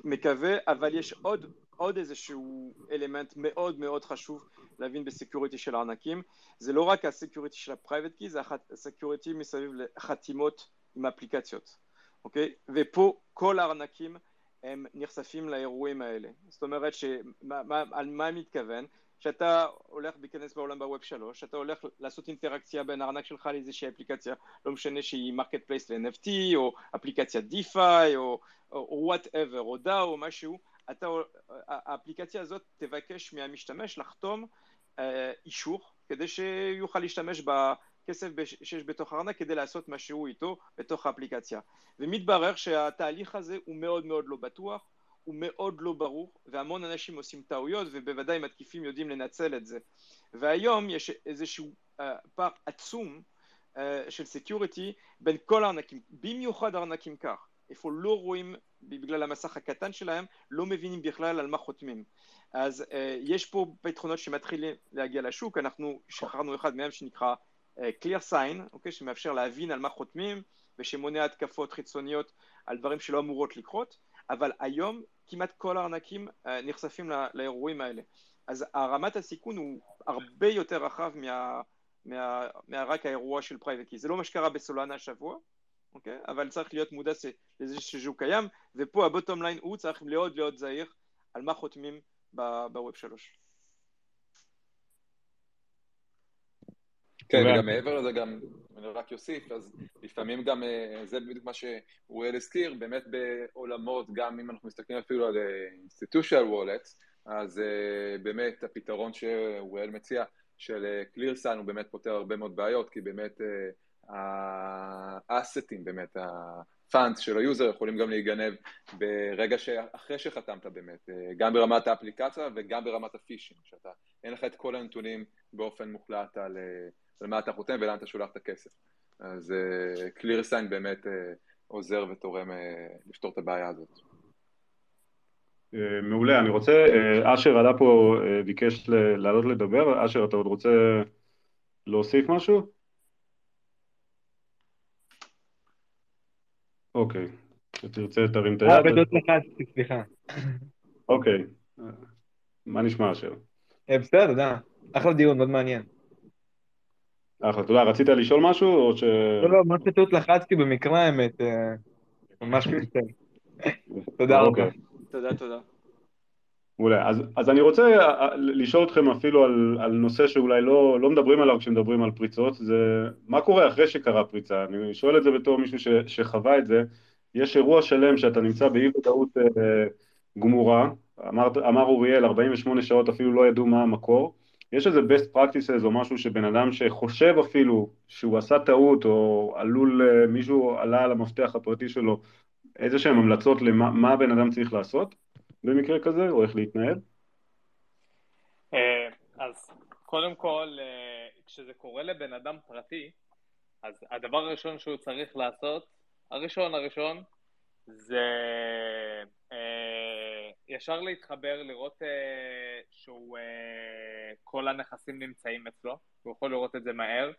מקווה, אבל יש עוד, עוד איזשהו אלמנט מאוד מאוד חשוב להבין ב-security של הארנקים, זה לא רק ה-security של ה-private key, זה ה-security מסביב לחתימות עם אפליקציות, אוקיי? ופה כל הארנקים הם נחשפים לאירועים האלה. זאת אומרת, שמה, מה, על מה אני מתכוון? שאתה הולך להיכנס בעולם ב-Web שלוש, אתה הולך לעשות אינטראקציה בין הארנק שלך לאיזושהי אפליקציה, לא משנה שהיא marketplace ל-NFT, או אפליקציה DeFi, או whatever, או DAO, או משהו, אתה, האפליקציה הזאת תבקש מהמשתמש לחתום אה, אישור, כדי שיוכל להשתמש ב... כסף שיש בתוך הארנק כדי לעשות משהו איתו בתוך האפליקציה. ומתברר שהתהליך הזה הוא מאוד מאוד לא בטוח, הוא מאוד לא ברור, והמון אנשים עושים טעויות, ובוודאי מתקיפים יודעים לנצל את זה. והיום יש איזשהו uh, פער עצום uh, של security בין כל הארנקים, במיוחד הארנקים כך, איפה לא רואים, בגלל המסך הקטן שלהם, לא מבינים בכלל על מה חותמים. אז uh, יש פה פתרונות שמתחילים להגיע לשוק, אנחנו שחררנו אחד מהם שנקרא אה, clear sign, אוקיי, שמאפשר להבין על מה חותמים ושמונע התקפות חיצוניות על דברים שלא אמורות לקרות, אבל היום כמעט כל הארנקים אה, נחשפים לאירועים האלה. אז הרמת הסיכון הוא הרבה יותר רחב מה, מה, מהרק האירוע של private key. זה לא מה שקרה בסולנה השבוע, אוקיי? אבל צריך להיות מודע לזה שהוא קיים, ופה הבוטום ליין הוא צריך להיות להיות זהיר על מה חותמים בווב שלוש. כן, וגם מעבר לזה גם, אני רק אוסיף, אז לפעמים גם, אה, זה בדיוק מה שאוריאל הזכיר, באמת בעולמות, גם אם אנחנו מסתכלים אפילו על institutional wallets, אז אה, באמת הפתרון שאוריאל מציע של ClearSign הוא באמת פותר הרבה מאוד בעיות, כי באמת ה-asset ים, באמת, הפאנס של היוזר יכולים גם להיגנב ברגע שאחרי שחתמת באמת, אה, גם ברמת האפליקציה וגם ברמת ה-phishing, שאתה, אין לך את כל הנתונים באופן מוחלט על... על מה אתה חותם ולאן אתה שולח את הכסף. אז clear sign uh, באמת uh, עוזר ותורם uh, לפתור את הבעיה הזאת. Uh, מעולה, אני רוצה, אשר עלה פה, ביקש לעלות לדבר, אשר אתה עוד רוצה להוסיף משהו? אוקיי, תרצה תרים את היד. אה, בדות לחצתי, סליחה. אוקיי, מה נשמע אשר? בסדר, תודה, אחלה דיון, מאוד מעניין. אחלה, תודה. רצית לשאול משהו או ש... לא, לא, מה פשוט לחצתי במקרה האמת, אה, ממש מצטער. תודה רבה. אוקיי. תודה, תודה. מעולה. אז, אז אני רוצה אה, אה, לשאול אתכם אפילו על, על נושא שאולי לא, לא מדברים עליו כשמדברים על פריצות, זה מה קורה אחרי שקרה פריצה? אני שואל את זה בתור מישהו ש, שחווה את זה. יש אירוע שלם שאתה נמצא באי ודאות אה, גמורה, אמר, אמר אוריאל, 48 שעות אפילו לא ידעו מה המקור, יש איזה best practices או משהו שבן אדם שחושב אפילו שהוא עשה טעות או עלול, אה, מישהו עלה על המפתח הפרטי שלו, איזה שהן המלצות למה הבן אדם צריך לעשות במקרה כזה או איך להתנהל? אה, אז קודם כל, אה, כשזה קורה לבן אדם פרטי, אז הדבר הראשון שהוא צריך לעשות, הראשון הראשון, זה ישר להתחבר, לראות uh, שהוא, uh, כל הנכסים נמצאים אצלו, הוא יכול לראות את זה מהר,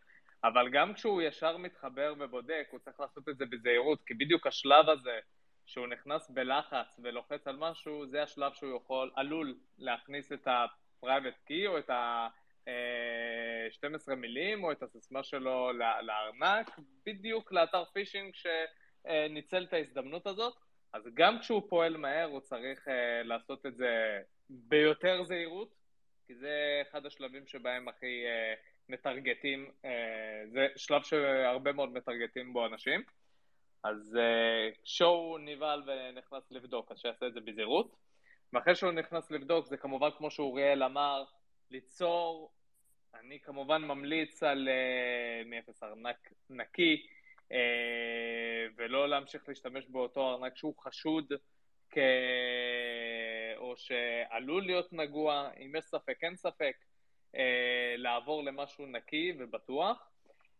אבל גם כשהוא ישר מתחבר ובודק, הוא צריך לעשות את זה בזהירות, כי בדיוק השלב הזה, שהוא נכנס בלחץ ולוחץ על משהו, זה השלב שהוא יכול, עלול להכניס את ה-private key או את ה-12 מילים או את הסיסמה שלו לארנק, בדיוק לאתר פישינג שניצל את ההזדמנות הזאת. אז גם כשהוא פועל מהר הוא צריך uh, לעשות את זה ביותר זהירות, כי זה אחד השלבים שבהם הכי uh, מטרגטים, uh, זה שלב שהרבה מאוד מטרגטים בו אנשים. אז כשהוא uh, נבהל ונכנס לבדוק, אז שיעשה את זה בזהירות. ואחרי שהוא נכנס לבדוק, זה כמובן, כמו שאוריאל אמר, ליצור, אני כמובן ממליץ על מ-0 ארנק נקי, ולא להמשיך להשתמש באותו ארנק שהוא חשוד כ... או שעלול להיות נגוע, אם יש ספק אין ספק, אה, לעבור למשהו נקי ובטוח.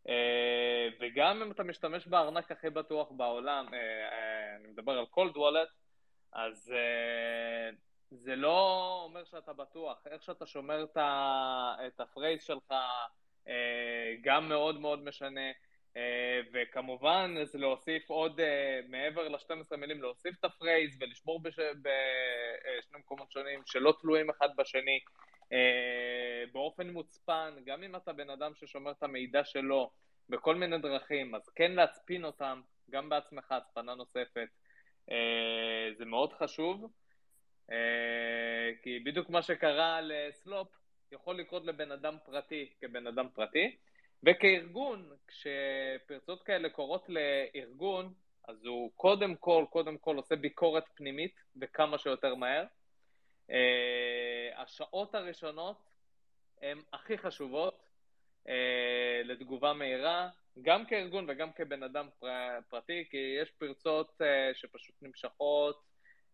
אה, וגם אם אתה משתמש בארנק הכי בטוח בעולם, אה, אה, אני מדבר על cold wallet, אז אה, זה לא אומר שאתה בטוח. איך שאתה שומר את, ה, את ה phrase שלך, אה, גם מאוד מאוד משנה. אה, וכמובן, זה להוסיף עוד, אה, מעבר ל-12 מילים, להוסיף את ה phrase ולשמור בשני מקומות שונים שלא תלויים אחד בשני. באופן מוצפן, גם אם אתה בן אדם ששומר את המידע שלו בכל מיני דרכים, אז כן להצפין אותם, גם בעצמך, הצפנה נוספת. זה מאוד חשוב, כי בדיוק מה שקרה לסלופ יכול לקרות לבן אדם פרטי כבן אדם פרטי. וכארגון, כשפרצות כאלה קורות לארגון, אז הוא קודם כל, קודם כל עושה ביקורת פנימית וכמה שיותר מהר. Uh, השעות הראשונות הן הכי חשובות uh, לתגובה מהירה, גם כארגון וגם כבן אדם פר, פרטי, כי יש פרצות uh, שפשוט נמשכות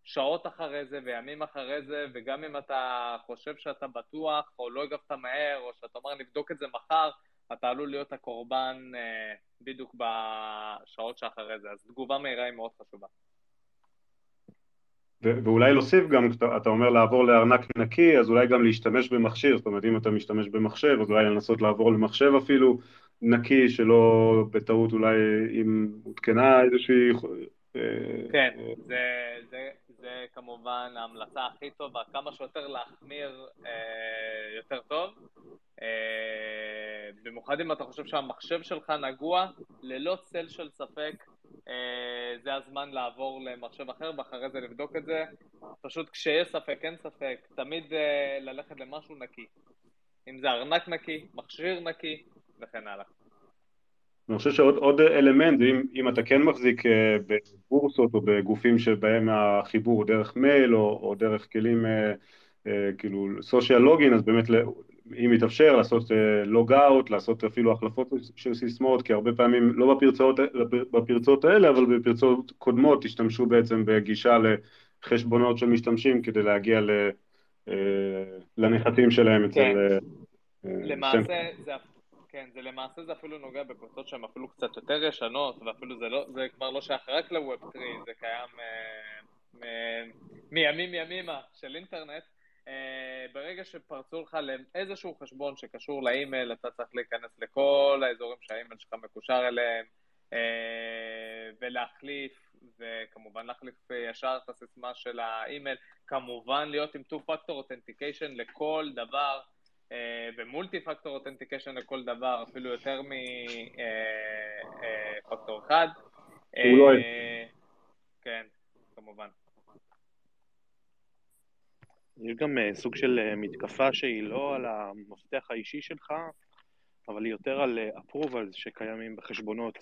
שעות אחרי זה וימים אחרי זה, וגם אם אתה חושב שאתה בטוח או לא הגבת מהר, או שאתה אומר נבדוק את זה מחר, אתה עלול להיות הקורבן אה, בדיוק בשעות שאחרי זה, אז תגובה מהירה היא מאוד חשובה. ואולי להוסיף גם, אתה אומר לעבור לארנק נקי, אז אולי גם להשתמש במכשיר, זאת אומרת אם אתה משתמש במחשב, אז אולי לנסות לעבור למחשב אפילו נקי, שלא בטעות אולי אם הותקנה איזושהי... אה, כן, זה, זה, זה כמובן ההמלצה הכי טובה, כמה שיותר להחמיר אה, יותר טוב. אה, במיוחד אם אתה חושב שהמחשב שלך נגוע, ללא צל של ספק, אה, זה הזמן לעבור למחשב אחר ואחרי זה לבדוק את זה. פשוט כשיש ספק, אין ספק, תמיד אה, ללכת למשהו נקי. אם זה ארנק נקי, מכשיר נקי וכן הלאה. אני חושב שעוד אלמנט, אם, אם אתה כן מחזיק אה, בבורסות או בגופים שבהם החיבור הוא דרך מייל או, או דרך כלים אה, אה, כאילו סושיאל לוגין, אז באמת אם יתאפשר לעשות לוג אאוט, לעשות אפילו החלפות של סיסמאות, כי הרבה פעמים, לא בפרצות, בפרצות האלה, אבל בפרצות קודמות השתמשו בעצם בגישה לחשבונות של משתמשים כדי להגיע ל, לנכסים שלהם אצל... כן. למעשה זה כן, זה למעשה זה אפילו נוגע בקבוצות שהן אפילו קצת יותר ישנות, ואפילו זה, לא, זה כבר לא שייך רק לווב 3, זה קיים uh, מימים ימימה של אינטרנט. Uh, ברגע שפרצו לך לאיזשהו חשבון שקשור לאימייל, אתה צריך להיכנס לכל האזורים שהאימייל שלך מקושר אליהם, uh, ולהחליף, וכמובן להחליף ישר את הסיסמה של האימייל, כמובן להיות עם 2-Factor Authentication לכל דבר. ומולטי פקטור אותנטיקשן לכל דבר, אפילו יותר מפקטור אחד. הוא לא כן, כמובן. יש גם סוג של מתקפה שהיא לא על המפתח האישי שלך, אבל היא יותר על approvals שקיימים בחשבונות.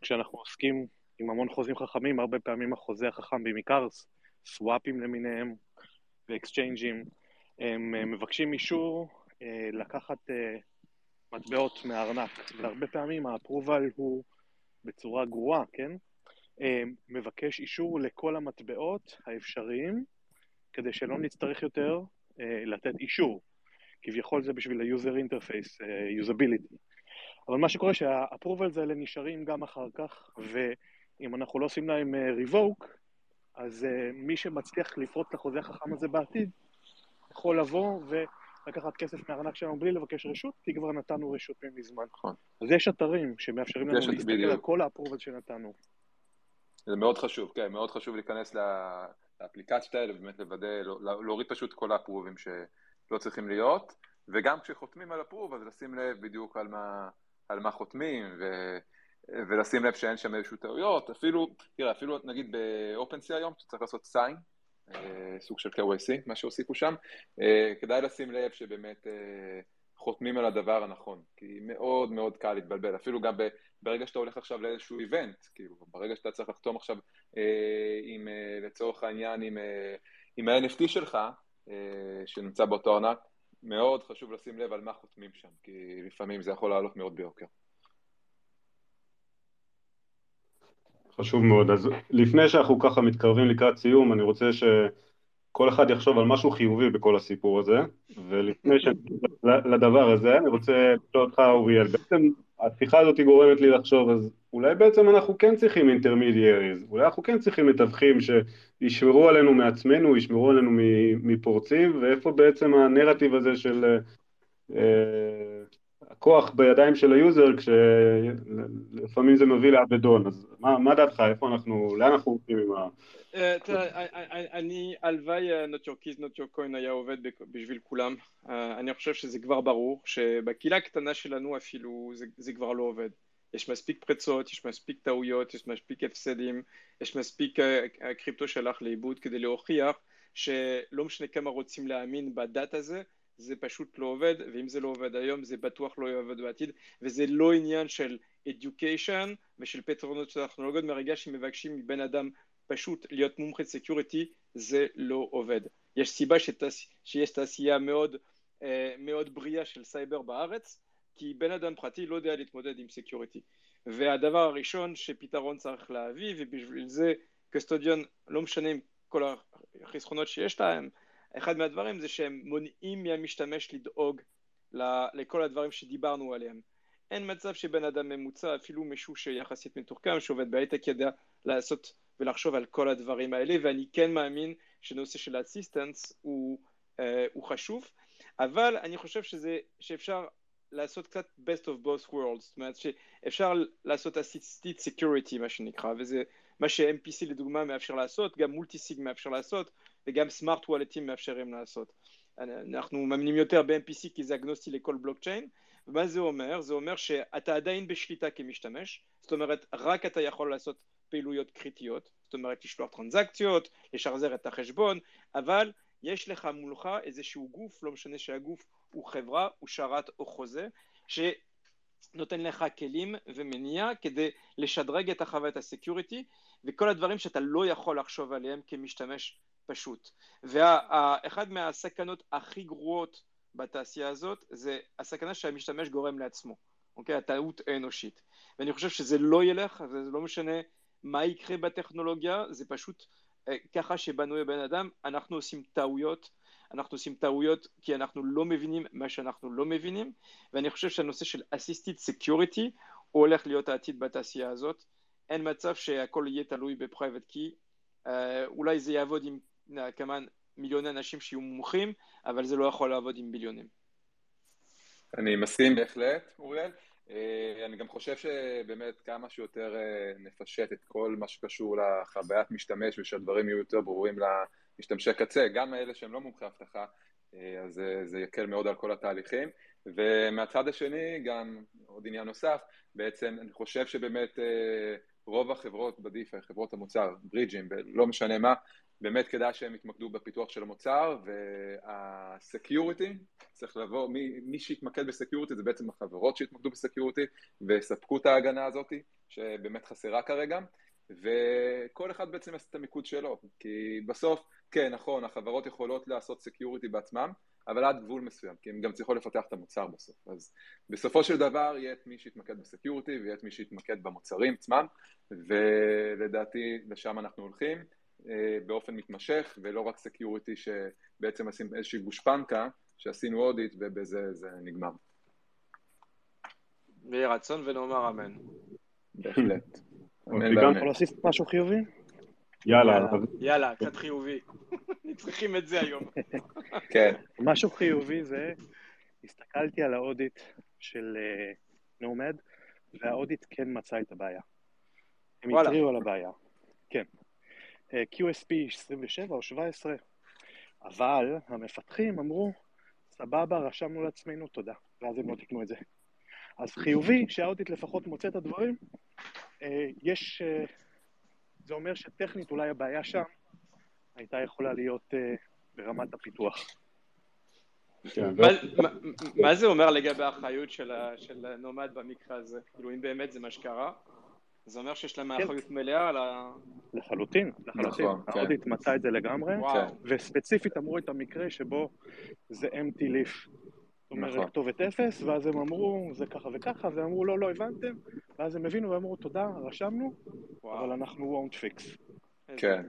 כשאנחנו עוסקים עם המון חוזים חכמים, הרבה פעמים החוזה החכם בעיקר סוואפים למיניהם ואקסצ'יינג'ים, הם אה, מבקשים אישור אה, לקחת אה, מטבעות מהארנק, והרבה פעמים האפרובל הוא בצורה גרועה, כן? מבקש אישור לכל המטבעות האפשריים, כדי שלא נצטרך יותר לתת אישור. כביכול זה בשביל ה-user interface, usability. אבל מה שקורה שהאפרובלס האלה נשארים גם אחר כך, ואם אנחנו לא עושים להם revoke, אז מי שמצליח לפרוט את החוזה החכם הזה בעתיד, יכול לבוא ולקחת כסף מהארנק שלנו בלי לבקש רשות, כי כבר נתנו רשות מזמן. נכון. אז יש אתרים שמאפשרים לנו להסתכל בדיוק. על כל האפרובל שנתנו. זה מאוד חשוב, כן, מאוד חשוב להיכנס לאפליקציות האלה, ובאמת לוודא, לא, לא, להוריד פשוט כל האפרובים שלא צריכים להיות, וגם כשחותמים על אפרוב, אז לשים לב בדיוק על מה, על מה חותמים, ו... ולשים לב שאין שם איזשהו טעויות, אפילו, תראה, אפילו נגיד ב-OpenSea היום, אתה צריך לעשות sign, סוג של KYC, מה שהוסיפו שם, אה, כדאי לשים לב שבאמת אה, חותמים על הדבר הנכון, כי מאוד מאוד קל להתבלבל, אפילו גם ברגע שאתה הולך עכשיו לאיזשהו איבנט, כאילו ברגע שאתה צריך לחתום עכשיו עם, לצורך העניין עם, עם ה-NFT שלך, שנמצא באותו ארנק, מאוד חשוב לשים לב על מה חותמים שם, כי לפעמים זה יכול לעלות מאוד ביוקר. חשוב מאוד. אז לפני שאנחנו ככה מתקרבים לקראת סיום, אני רוצה ש... כל אחד יחשוב על משהו חיובי בכל הסיפור הזה, ולפני שלדבר הזה, אני רוצה לשאול אותך, אוריאל, בעצם השיחה הזאת גורמת לי לחשוב, אז אולי בעצם אנחנו כן צריכים אינטרמידיאריז, אולי אנחנו כן צריכים מתווכים שישמרו עלינו מעצמנו, ישמרו עלינו מהפורצים, ואיפה בעצם הנרטיב הזה של אה, הכוח בידיים של ה user, כשלפעמים זה מביא לאבדון, אז מה, מה דעתך, איפה אנחנו, לאן אנחנו הולכים עם ה... אה, תראה, אני, הלוואי not your keys, not your coin היה עובד בשביל כולם. אה, אני חושב שזה כבר ברור, שבקהילה הקטנה שלנו אפילו זה, כבר לא עובד. יש מספיק פרצות, יש מספיק טעויות, יש מספיק הפסדים, יש מספיק קריפטו שהלך לאיבוד כדי להוכיח שלא משנה כמה רוצים להאמין בדת הזה, זה פשוט לא עובד, ואם זה לא עובד היום זה בטוח לא יעבוד בעתיד, וזה לא עניין של education ושל פתרונות של טכנולוגיות, מהרגע שמבקשים מבן אדם פשוט להיות מומחה security, זה לא עובד. יש סיבה שתס... שיש תעשייה מאוד, אה, מאוד בריאה של סייבר בארץ, כי בן אדם פרטי לא יודע להתמודד עם security. והדבר הראשון שפתרון צריך להביא, ובשביל זה קסטודיון, לא משנה עם כל החסכונות שיש להם, אחד מהדברים זה שהם מונעים מהמשתמש לדאוג לכל הדברים שדיברנו עליהם. אין מצב שבן אדם ממוצע, אפילו מישהו שיחסית מתוחכם, שעובד בהייטק, ידע לעשות ולחשוב על כל הדברים האלה, ואני כן מאמין שנושא של אסיסטנס הוא, uh, הוא חשוב, אבל אני חושב שזה, שאפשר לעשות קצת best of both worlds, זאת אומרת שאפשר לעשות assisted security מה שנקרא, וזה מה ש-MPC לדוגמה מאפשר לעשות, גם מולטיסיג מאפשר לעשות, וגם סמארט וולטים מאפשרים לעשות. אנחנו מאמינים יותר ב-MPC כי זה אגנוסטי לכל בלוקצ'יין, ומה זה אומר? זה אומר שאתה עדיין בשליטה כמשתמש, זאת אומרת רק אתה יכול לעשות פעילויות קריטיות, זאת אומרת לשלוח טרנזקציות, לשחזר את החשבון, אבל יש לך מולך איזשהו גוף, לא משנה שהגוף הוא חברה, הוא שרת או חוזה, שנותן לך כלים ומניע כדי לשדרג את החוויית הסקיוריטי וכל הדברים שאתה לא יכול לחשוב עליהם כמשתמש פשוט. ואחד מהסכנות הכי גרועות בתעשייה הזאת זה הסכנה שהמשתמש גורם לעצמו, אוקיי? הטעות האנושית. ואני חושב שזה לא ילך, זה לא משנה מה יקרה בטכנולוגיה, זה פשוט אה, ככה שבנוי הבן אדם, אנחנו עושים טעויות, אנחנו עושים טעויות כי אנחנו לא מבינים מה שאנחנו לא מבינים, ואני חושב שהנושא של Assisted Security הוא הולך להיות העתיד בתעשייה הזאת. אין מצב שהכל יהיה תלוי בפרייבט קי, אה, אולי זה יעבוד עם כמה מיליוני אנשים שיהיו מומחים, אבל זה לא יכול לעבוד עם ביליונים. אני מסכים בהחלט, אוריאל. אה, אני גם חושב שבאמת כמה שיותר אה, נפשט את כל מה שקשור לחוויית משתמש ושהדברים יהיו יותר ברורים למשתמשי קצה, גם אלה שהם לא מומחי אבטחה, אה, אז זה יקל מאוד על כל התהליכים. ומהצד השני, גם עוד עניין נוסף, בעצם אני חושב שבאמת רוב החברות בדיפאי, חברות המוצר, bridge'ים, לא משנה מה, באמת כדאי שהם יתמקדו בפיתוח של המוצר, וה security, צריך לבוא, מי, מי שיתמקד ב security זה בעצם החברות שיתמקדו ב security ויספקו את ההגנה הזאת, שבאמת חסרה כרגע, וכל אחד בעצם יעשה את המיקוד שלו, כי בסוף, כן, נכון, החברות יכולות לעשות security בעצמם, אבל עד גבול מסוים, כי הן גם צריכות לפתח את המוצר בסוף. אז בסופו של דבר יהיה את מי שיתמקד ב security ויהיה את מי שיתמקד במוצרים עצמם, ולדעתי לשם אנחנו הולכים. אה, באופן מתמשך, ולא רק security שבעצם עושים איזושהי גושפנקה, שעשינו אודיט ובזה זה נגמר. ויהי רצון ונאמר אמן. בהחלט. אמן ואמן. יכול להוסיף משהו חיובי? יאללה. יאללה, קצת חיובי. צריכים את זה היום. כן. משהו חיובי זה, הסתכלתי על האודיט של נומד, אה, והאודיט כן מצא את הבעיה. הם התריעו על הבעיה. כן. QSP 27 או 17, אבל המפתחים אמרו, סבבה, רשמנו לעצמנו, תודה, ואז הם לא תקנו את זה. אז חיובי שהאודיט לפחות מוצא את הדברים, אה, יש, אה, זה אומר שטכנית אולי הבעיה שם הייתה יכולה להיות אה, ברמת הפיתוח. כן, מה זה אומר לגבי האחריות של נומד במקרה הזה? כאילו אם באמת זה מה שקרה, זה אומר שיש להם כן. אחריות מלאה על ה... לחלוטין, לחלוטין. נכון, כן. האודיט מצא את זה לגמרי, וספציפית אמרו את המקרה שבו זה empty leaf. זאת אומרת, נכון. כתובת אפס, ואז הם אמרו, זה ככה וככה, והם אמרו, לא, לא הבנתם, ואז הם הבינו ואמרו, תודה, רשמנו, אבל אנחנו won't fix. כן,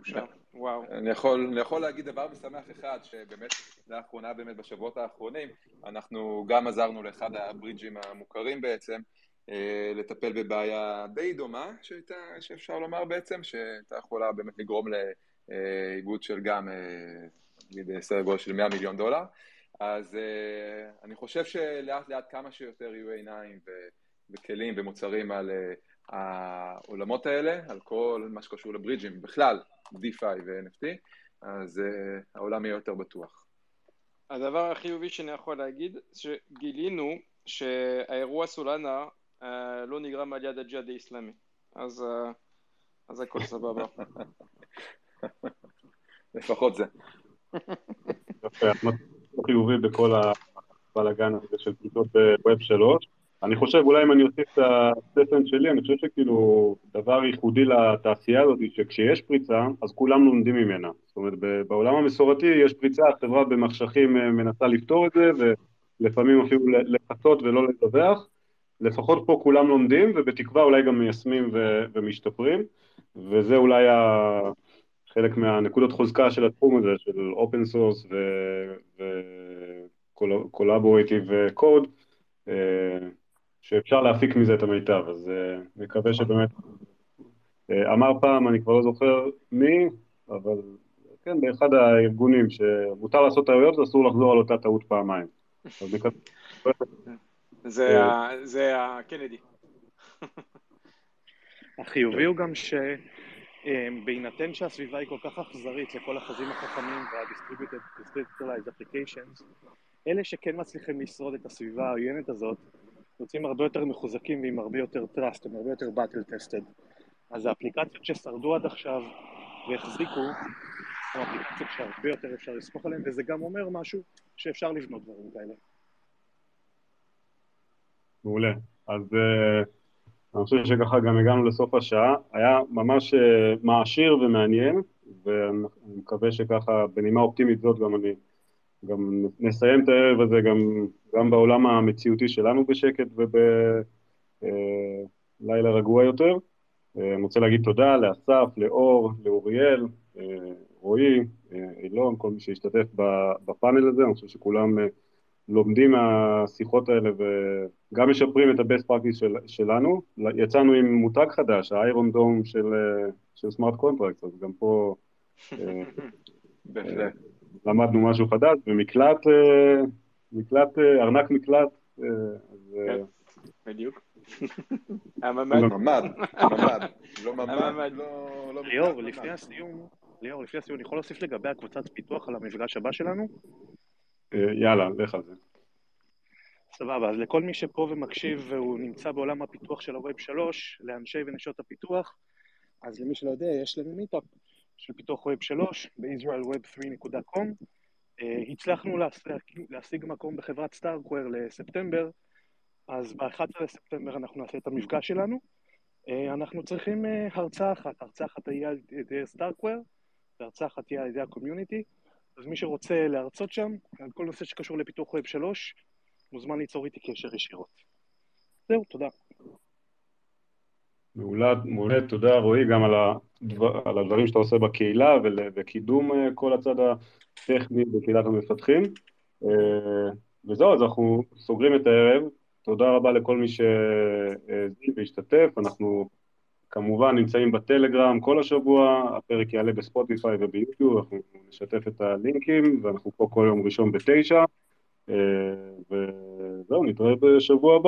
וואו. אני יכול, אני יכול להגיד דבר משמח אחד, שבאמת לאחרונה, באמת בשבועות האחרונים, אנחנו גם עזרנו לאחד הברידג'ים המוכרים בעצם, לטפל בבעיה די דומה, שהייתה, שאפשר לומר בעצם, שהייתה יכולה באמת לגרום לאיגוד של גם, אה, נגיד, סדר גודל של 100 מיליון דולר. אז אה, אני חושב שלאט לאט כמה שיותר יהיו עיניים וכלים ומוצרים על העולמות האלה, על כל מה שקשור לברידג'ים, בכלל, DeFi ו-NFT, אז העולם יהיה יותר בטוח. הדבר החיובי שאני יכול להגיד, שגילינו שהאירוע סולנה אה, לא נגרם על יד הג'יהאד האיסלאמי, אז, אה, אז הכל סבבה. לפחות זה. יפה, חיובי בכל הבלאגן הזה של פריצות בווב שלוש. אני חושב, אולי אם אני אוסיף את הסטטמנט שלי, אני חושב שכאילו דבר ייחודי לתעשייה הזאת, שכשיש פריצה, אז כולם לומדים ממנה. זאת אומרת, בעולם המסורתי יש פריצה, החברה במחשכים אה, מנסה לפתור את זה, ולפעמים אפילו לחצות ולא לדווח. לפחות פה כולם לומדים, ובתקווה אולי גם מיישמים ו- ומשתפרים, וזה אולי ה- חלק מהנקודות חוזקה של התחום הזה, של open source ו collaborative code, שאפשר להפיק מזה את המיטב, אז אה, מקווה שבאמת, אה, אמר פעם, אני כבר לא זוכר מי, אבל כן, באחד הארגונים שמותר לעשות טעויות ואסור לחזור על אותה טעות פעמיים. אז מקווה... זה הקנדי. החיובי הוא גם שבהינתן שהסביבה היא כל כך אכזרית לכל החזים החכמים וה-distributed applications, אלה שכן מצליחים לשרוד את הסביבה העוינת הזאת, יוצאים הרבה יותר מחוזקים ועם הרבה יותר trust, הם הרבה יותר battle tested. אז האפליקציות ששרדו עד עכשיו והחזיקו, הן אפליקציות שהרבה יותר אפשר לסמוך עליהן, וזה גם אומר משהו שאפשר לבנות דברים כאלה. מעולה. אז uh, אני חושב שככה גם הגענו לסוף השעה. היה ממש uh, מעשיר ומעניין, ואני מקווה שככה, בנימה אופטימית זאת, גם אני, גם נסיים את הערב הזה גם, גם בעולם המציאותי שלנו בשקט ובלילה אה, רגוע יותר. Uh, אני רוצה להגיד תודה לאסף, לאור, לאוריאל, uh, רועי, אילון, כל מי שהשתתף בפאנל הזה, אני חושב שכולם... Uh, לומדים מהשיחות האלה וגם משפרים את ה-best practice של, שלנו. יצאנו עם מותג חדש, ה Iron Dome של, של smart contract, אז גם פה אה, למדנו משהו חדש, ומקלט, אה, מקלט, אה, ארנק מקלט. אז, בדיוק. הממ"ד. ממ"ד, לא ממ"ד, לא... ליאור, לפני הסיום, ליאור, לפני הסיום, אני יכול להוסיף לגבי הקבוצת פיתוח על המפגש הבא שלנו? אה, יאללה, לך על זה. סבבה, אז לכל מי שפה ומקשיב והוא נמצא בעולם הפיתוח של הווב 3, לאנשי ונשות הפיתוח, אז למי שלא יודע, יש לנו מיטאפ של פיתוח ווב 3 ב-israelweb3.com. אה, הצלחנו להשיג מקום בחברת סטארקוור לספטמבר, אז ב-11 לספטמבר אנחנו נעשה את המפגש שלנו. אה, אנחנו צריכים הרצאה אחת, הרצאה אחת תהיה על ידי סטארקוור, והרצאה אחת תהיה על ידי הקומיוניטי. אז מי שרוצה להרצות שם, על כל נושא שקשור לפיתוח ווב 3, מוזמן ליצור איתי קשר ישירות. זהו, תודה. מעולה, מעולה, תודה רועי גם על, הדבר, על הדברים שאתה עושה בקהילה וקידום אה, כל הצד הטכני בקהילת המפתחים. אה, וזהו, אז אנחנו סוגרים את הערב. תודה רבה לכל מי שהזין והשתתף. אנחנו כמובן נמצאים בטלגרם כל השבוע, הפרק יעלה בספוטיפיי וביוטיוב, אנחנו נשתף את הלינקים, ואנחנו פה כל יום ראשון בתשע, אה, וזהו, נתראה בשבוע הבא.